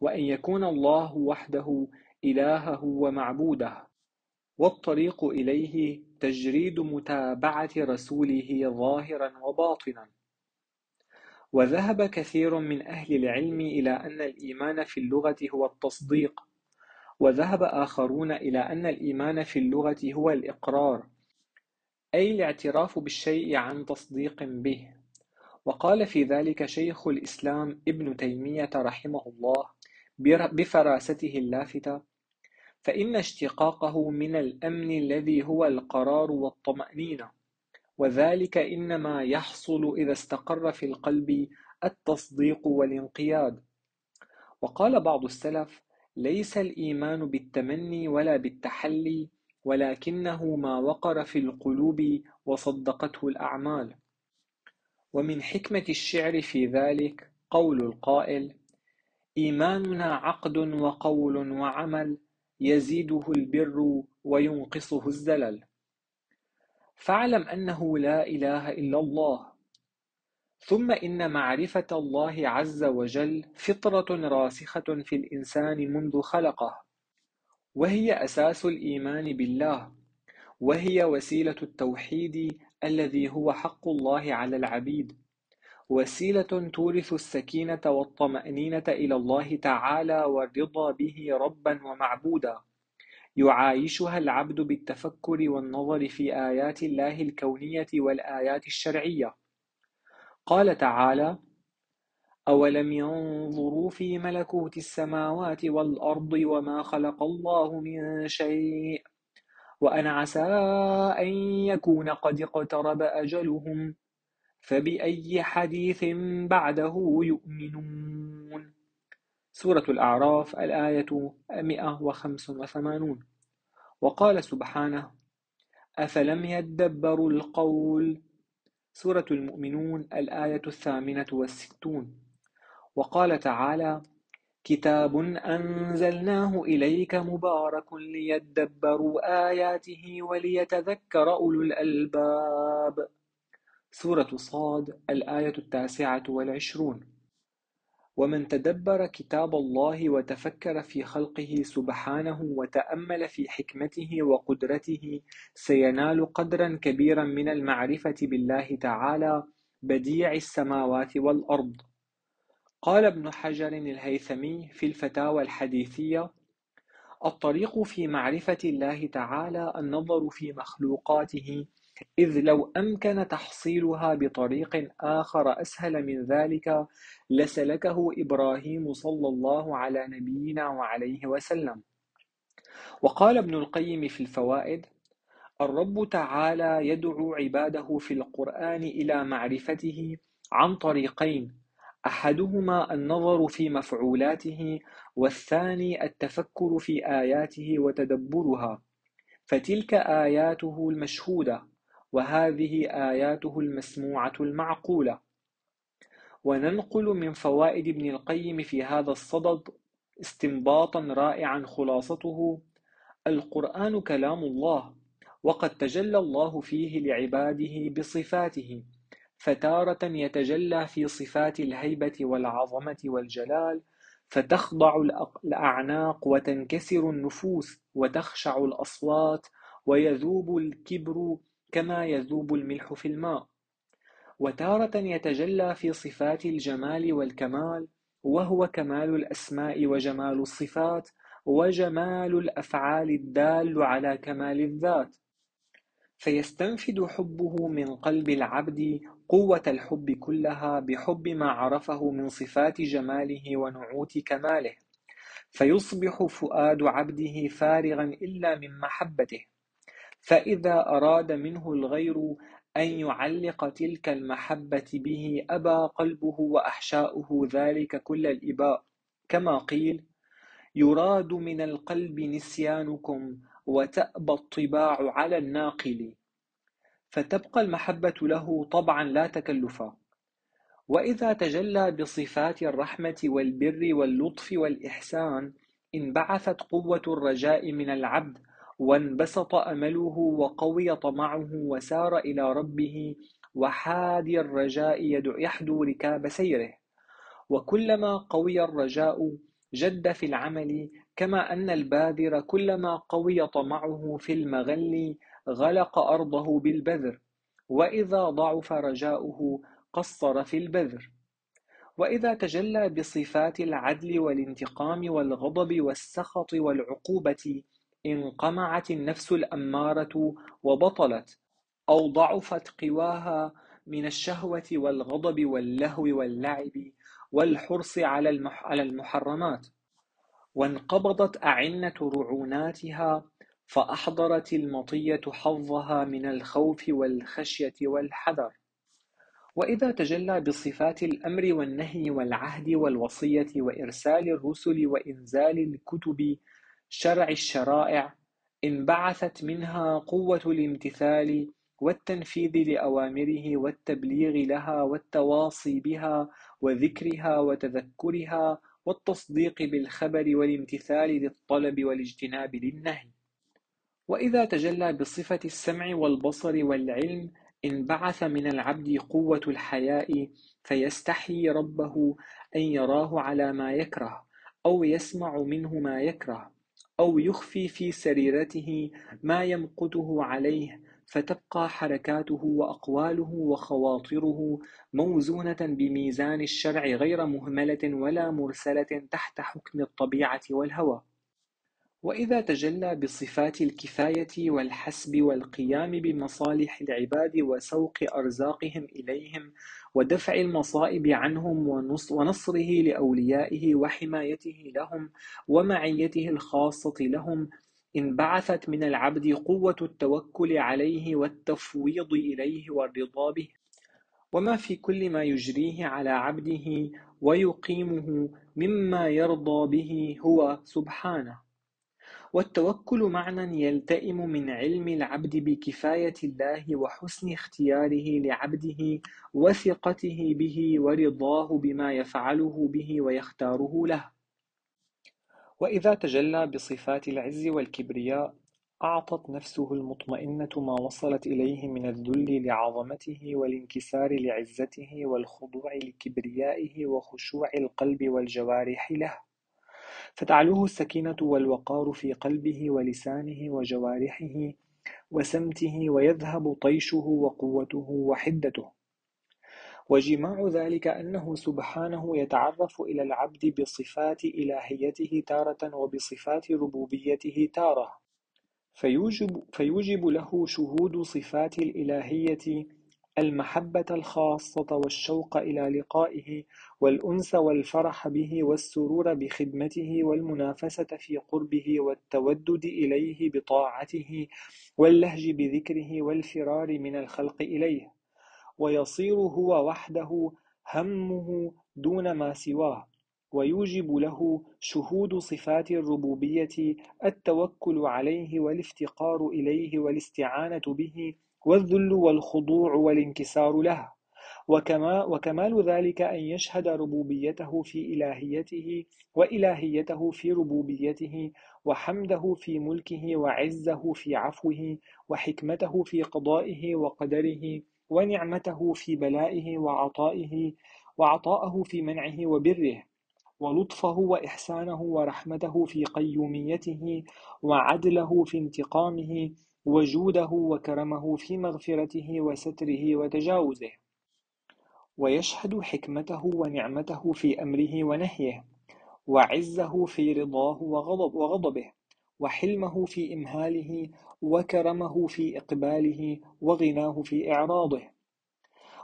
وأن يكون الله وحده إلهه ومعبوده والطريق إليه تجريد متابعة رسوله ظاهرا وباطنا. وذهب كثير من أهل العلم إلى أن الإيمان في اللغة هو التصديق وذهب آخرون إلى أن الإيمان في اللغة هو الإقرار أي الاعتراف بالشيء عن تصديق به. وقال في ذلك شيخ الإسلام ابن تيمية رحمه الله بفراسته اللافتة فإن اشتقاقه من الأمن الذي هو القرار والطمأنينة وذلك إنما يحصل إذا استقر في القلب التصديق والانقياد. وقال بعض السلف ليس الإيمان بالتمني ولا بالتحلي ولكنه ما وقر في القلوب وصدقته الأعمال. ومن حكمة الشعر في ذلك قول القائل إيماننا عقد وقول وعمل يزيده البر وينقصه الزلل. فاعلم أنه لا إله إلا الله. ثم إن معرفة الله عز وجل فطرة راسخة في الإنسان منذ خلقه وهي أساس الإيمان بالله وهي وسيلة التوحيد الذي هو حق الله على العبيد. وسيلة تورث السكينة والطمأنينة إلى الله تعالى والرضا به ربا ومعبودا. يعايشها العبد بالتفكر والنظر في آيات الله الكونية والآيات الشرعية. قال تعالى أولم ينظروا في ملكوت السماوات والأرض وما خلق الله من شيء؟ وأن عسى أن يكون قد اقترب أجلهم. فبأي حديث بعده يؤمنون؟ سورة الأعراف الآية 185 وقال سبحانه أفلم يدبروا القول؟ سورة المؤمنون الآية الثامنة والستون. وقال تعالى كتاب أنزلناه إليك مبارك ليدبروا آياته وليتذكر أولو الألباب. سورة صاد الآية التاسعة والعشرون. ومن تدبر كتاب الله وتفكر في خلقه سبحانه وتأمل في حكمته وقدرته سينال قدرا كبيرا من المعرفة بالله تعالى بديع السماوات والأرض. قال ابن حجر الهيثمي في الفتاوى الحديثية الطريق في معرفة الله تعالى النظر في مخلوقاته إذ لو أمكن تحصيلها بطريق آخر أسهل من ذلك لسلكه إبراهيم صلى الله على نبينا وعليه وسلم. وقال ابن القيم في الفوائد الرب تعالى يدعو عباده في القرآن إلى معرفته عن طريقين أحدهما النظر في مفعولاته والثاني التفكر في آياته وتدبرها فتلك آياته المشهودة. وهذه آياته المسموعة المعقولة. وننقل من فوائد ابن القيم في هذا الصدد استنباطا رائعا خلاصته. القرآن كلام الله وقد تجلى الله فيه لعباده بصفاته فتارة يتجلى في صفات الهيبة والعظمة والجلال فتخضع الأعناق وتنكسر النفوس وتخشع الأصوات ويذوب الكبر كما يذوب الملح في الماء. وتارة يتجلى في صفات الجمال والكمال وهو كمال الأسماء وجمال الصفات وجمال الأفعال الدال على كمال الذات. فيستنفد حبه من قلب العبد قوة الحب كلها بحب ما عرفه من صفات جماله ونعوت كماله. فيصبح فؤاد عبده فارغا إلا من محبته. فإذا أراد منه الغير أن يعلق تلك المحبة به أبى قلبه وأحشاؤه ذلك كل الإباء. كما قيل يراد من القلب نسيانكم وتأبى الطباع على الناقل. فتبقى المحبة له طبعا لا تكلفا. وإذا تجلى بصفات الرحمة والبر واللطف والإحسان انبعثت قوة الرجاء من العبد وانبسط أمله وقوي طمعه وسار إلى ربه وحادي الرجاء يحدو ركاب سيره. وكلما قوي الرجاء جد في العمل كما أن الباذر كلما قوي طمعه في المغل غلق أرضه بالبذر وإذا ضعف رجاؤه قصر في البذر. وإذا تجلى بصفات العدل والانتقام والغضب والسخط والعقوبة انقمعت النفس الأمارة وبطلت أو ضعفت قواها من الشهوة والغضب واللهو واللعب والحرص على المحرمات. وانقبضت أعنة رعوناتها فأحضرت المطية حظها من الخوف والخشية والحذر. وإذا تجلى بصفات الأمر والنهي والعهد والوصية وإرسال الرسل وإنزال الكتب شرع الشرائع انبعثت منها قوة الامتثال والتنفيذ لأوامره والتبليغ لها والتواصي بها وذكرها وتذكرها والتصديق بالخبر والامتثال للطلب والاجتناب للنهي. وإذا تجلى بصفة السمع والبصر والعلم انبعث من العبد قوة الحياء فيستحيي ربه أن يراه على ما يكره أو يسمع منه ما يكره. أو يخفي في سريرته ما يمقته عليه فتبقى حركاته وأقواله وخواطره موزونة بميزان الشرع غير مهملة ولا مرسلة تحت حكم الطبيعة والهوى. وإذا تجلى بصفات الكفاية والحسب والقيام بمصالح العباد وسوق أرزاقهم إليهم ودفع المصائب عنهم ونصره لأوليائه وحمايته لهم ومعيته الخاصة لهم انبعثت من العبد قوة التوكل عليه والتفويض إليه والرضا به. وما في كل ما يجريه على عبده ويقيمه مما يرضى به هو سبحانه. والتوكل معنى يلتئم من علم العبد بكفاية الله وحسن اختياره لعبده وثقته به ورضاه بما يفعله به ويختاره له. وإذا تجلى بصفات العز والكبرياء أعطت نفسه المطمئنة ما وصلت إليه من الذل لعظمته والانكسار لعزته والخضوع لكبريائه وخشوع القلب والجوارح له. فتعلوه السكينة والوقار في قلبه ولسانه وجوارحه وسمته ويذهب طيشه وقوته وحدته. وجماع ذلك أنه سبحانه يتعرف إلى العبد بصفات إلهيته تارة وبصفات ربوبيته تارة. فيوجب, فيوجب له شهود صفات الإلهية المحبة الخاصة والشوق إلى لقائه والأنس والفرح به والسرور بخدمته والمنافسة في قربه والتودد إليه بطاعته واللهج بذكره والفرار من الخلق إليه. ويصير هو وحده همه دون ما سواه ويوجب له شهود صفات الربوبية التوكل عليه والافتقار إليه والاستعانة به والذل والخضوع والانكسار له وكما وكمال ذلك أن يشهد ربوبيته في إلهيته وإلهيته في ربوبيته وحمده في ملكه وعزه في عفوه وحكمته في قضائه وقدره ونعمته في بلائه وعطائه وعطاءه في منعه وبره ولطفه وإحسانه ورحمته في قيوميته وعدله في انتقامه وجوده وكرمه في مغفرته وستره وتجاوزه. ويشهد حكمته ونعمته في أمره ونهيه وعزه في رضاه وغضب وغضبه وحلمه في إمهاله وكرمه في إقباله وغناه في إعراضه.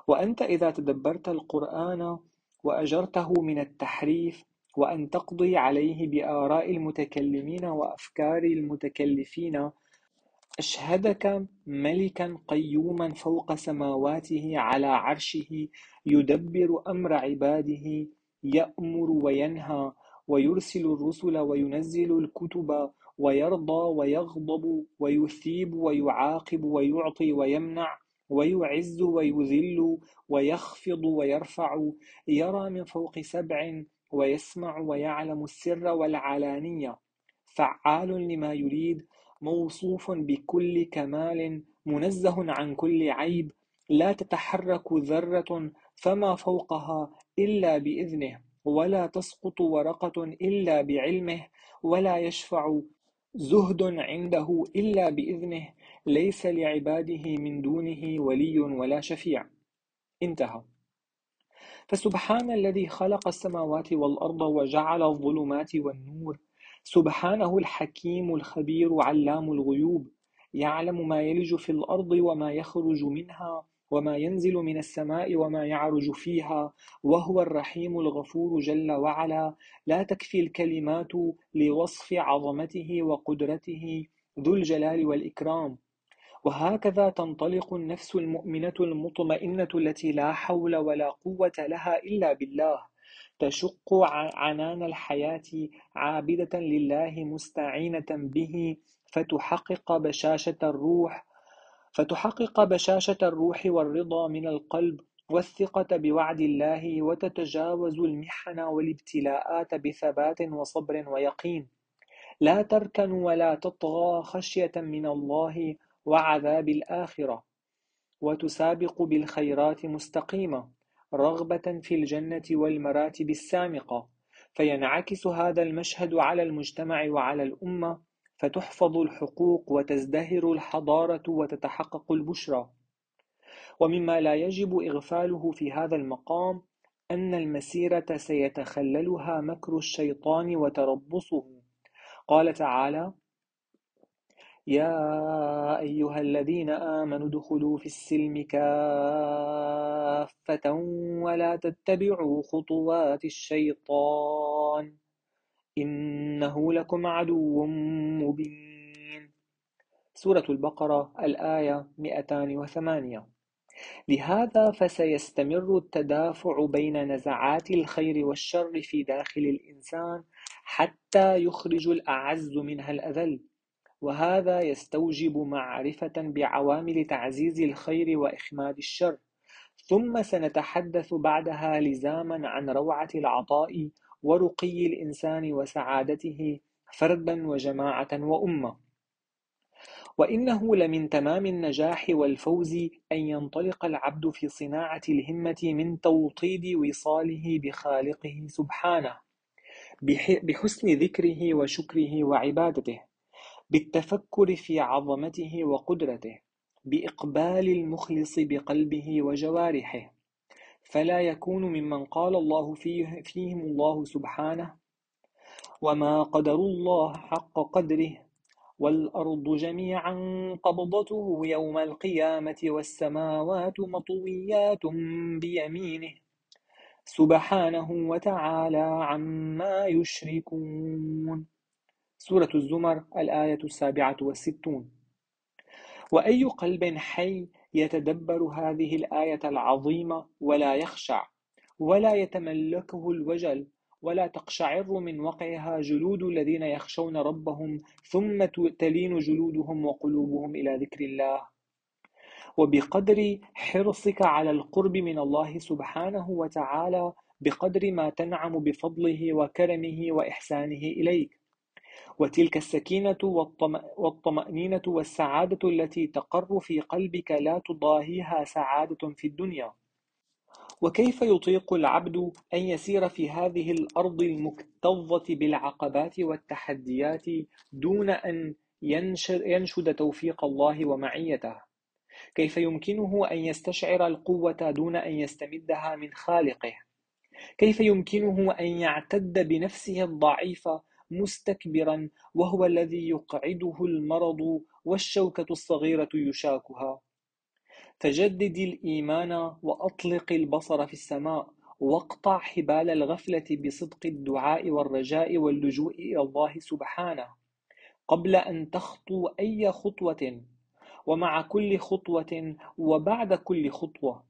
وأنت إذا تدبرت القرآن وأجرته من التحريف وأن تقضي عليه بآراء المتكلمين وأفكار المتكلفين أشهدك ملكا قيوما فوق سماواته على عرشه يدبر أمر عباده يأمر وينهى ويرسل الرسل وينزل الكتب ويرضى ويغضب ويثيب ويعاقب ويعطي ويمنع ويعز ويذل ويخفض ويرفع يرى من فوق سبع ويسمع ويعلم السر والعلانية. فعال لما يريد موصوف بكل كمال منزه عن كل عيب لا تتحرك ذرة فما فوقها إلا بإذنه ولا تسقط ورقة إلا بعلمه ولا يشفع زهد عنده إلا بإذنه ليس لعباده من دونه ولي ولا شفيع. انتهى. فسبحان الذي خلق السماوات والأرض وجعل الظلمات والنور سبحانه الحكيم الخبير علام الغيوب يعلم ما يلج في الأرض وما يخرج منها وما ينزل من السماء وما يعرج فيها وهو الرحيم الغفور جل وعلا. لا تكفي الكلمات لوصف عظمته وقدرته ذو الجلال والإكرام. وهكذا تنطلق النفس المؤمنة المطمئنة التي لا حول ولا قوة لها إلا بالله. تشق عنان الحياة عابدة لله مستعينة به فتحقق بشاشة الروح فتحقق بشاشة الروح والرضا من القلب والثقة بوعد الله وتتجاوز المحن والابتلاءات بثبات وصبر ويقين. لا تركن ولا تطغى خشية من الله وعذاب الآخرة وتسابق بالخيرات مستقيمة. رغبة في الجنة والمراتب السامقة فينعكس هذا المشهد على المجتمع وعلى الأمة فتحفظ الحقوق وتزدهر الحضارة وتتحقق البشرى. ومما لا يجب إغفاله في هذا المقام أن المسيرة سيتخللها مكر الشيطان وتربصه. قال تعالى يا أيها الذين آمنوا ادخلوا في السلم كافة ولا تتبعوا خطوات الشيطان إنه لكم عدو مبين. سورة البقرة الآية 208 لهذا فسيستمر التدافع بين نزعات الخير والشر في داخل الإنسان حتى يخرج الأعز منها الأذل. وهذا يستوجب معرفة بعوامل تعزيز الخير وإخماد الشر. ثم سنتحدث بعدها لزاما عن روعة العطاء ورقي الإنسان وسعادته فردا وجماعة وأمة. وإنه لمن تمام النجاح والفوز أن ينطلق العبد في صناعة الهمة من توطيد وصاله بخالقه سبحانه بحسن ذكره وشكره وعبادته. بالتفكر في عظمته وقدرته بإقبال المخلص بقلبه وجوارحه. فلا يكون ممن قال الله فيه فيهم الله سبحانه وما قدروا الله حق قدره والأرض جميعا قبضته يوم القيامة والسماوات مطويات بيمينه. سبحانه وتعالى عما يشركون. سورة الزمر الآية السابعة والستون. وأي قلب حي يتدبر هذه الآية العظيمة ولا يخشع ولا يتملكه الوجل ولا تقشعر من وقعها جلود الذين يخشون ربهم ثم تلين جلودهم وقلوبهم إلى ذكر الله. وبقدر حرصك على القرب من الله سبحانه وتعالى بقدر ما تنعم بفضله وكرمه وإحسانه إليك. وتلك السكينة والطمأنينة والسعادة التي تقر في قلبك لا تضاهيها سعادة في الدنيا. وكيف يطيق العبد أن يسير في هذه الأرض المكتظة بالعقبات والتحديات دون أن ينشد توفيق الله ومعيته؟ كيف يمكنه أن يستشعر القوة دون أن يستمدها من خالقه؟ كيف يمكنه أن يعتد بنفسه الضعيفة مستكبرا وهو الذي يقعده المرض والشوكة الصغيرة يشاكها. فجدد الإيمان وأطلق البصر في السماء واقطع حبال الغفلة بصدق الدعاء والرجاء واللجوء إلى الله سبحانه قبل أن تخطو أي خطوة ومع كل خطوة وبعد كل خطوة.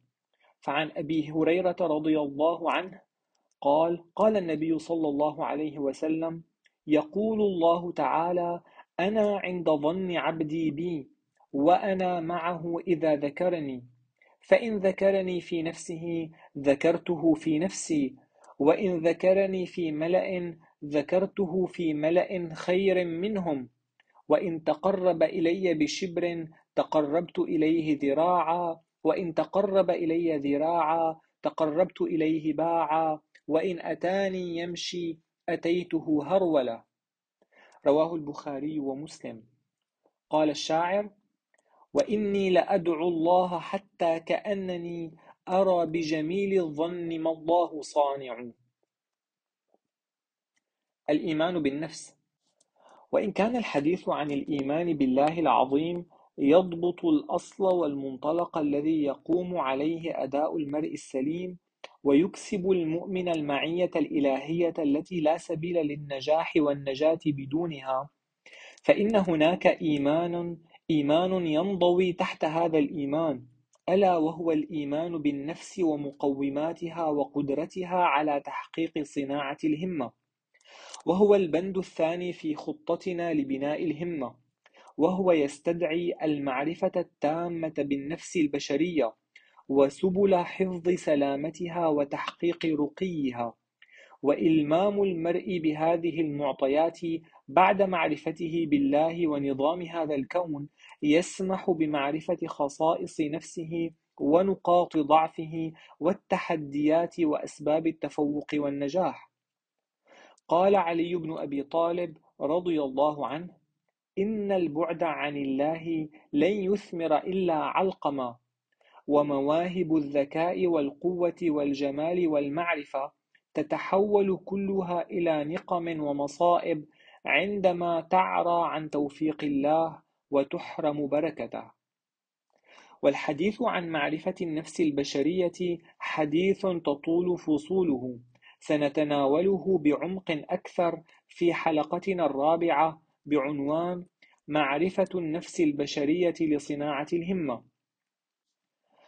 فعن أبي هريرة رضي الله عنه قال قال النبي صلى الله عليه وسلم يقول الله تعالى أنا عند ظن عبدي بي وأنا معه إذا ذكرني. فإن ذكرني في نفسه ذكرته في نفسي. وإن ذكرني في ملأ ذكرته في ملأ خير منهم. وإن تقرب إلي بشبر تقربت إليه ذراعا. وإن تقرب إلي ذراعا تقربت إليه باعا. وإن أتاني يمشي أتيته هرولا رواه البخاري ومسلم. قال الشاعر وإني لأدعو الله حتى كأنني أرى بجميل الظن ما الله صانع. الإيمان بالنفس. وإن كان الحديث عن الإيمان بالله العظيم يضبط الأصل والمنطلق الذي يقوم عليه أداء المرء السليم ويكسب المؤمن المعية الإلهية التي لا سبيل للنجاح والنجاة بدونها. فإن هناك إيمان إيمان ينضوي تحت هذا الإيمان. ألا وهو الإيمان بالنفس ومقوماتها وقدرتها على تحقيق صناعة الهمة. وهو البند الثاني في خطتنا لبناء الهمة. وهو يستدعي المعرفة التامة بالنفس البشرية. وسبل حفظ سلامتها وتحقيق رقيها وإلمام المرء بهذه المعطيات بعد معرفته بالله ونظام هذا الكون يسمح بمعرفة خصائص نفسه ونقاط ضعفه والتحديات وأسباب التفوق والنجاح. قال علي بن أبي طالب رضي الله عنه إن البعد عن الله لن يثمر إلا علقما ومواهب الذكاء والقوة والجمال والمعرفة تتحول كلها إلى نقم ومصائب عندما تعرى عن توفيق الله وتحرم بركته. والحديث عن معرفة النفس البشرية حديث تطول فصوله سنتناوله بعمق أكثر في حلقتنا الرابعة بعنوان معرفة النفس البشرية لصناعة الهمة.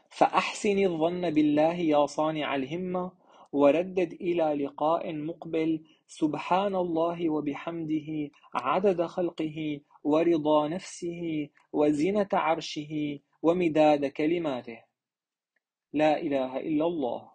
فأحسن الظن بالله يا صانع الهمة وردد إلى لقاء مقبل سبحان الله وبحمده عدد خلقه ورضا نفسه وزنة عرشه ومداد كلماته. لا إله إلا الله.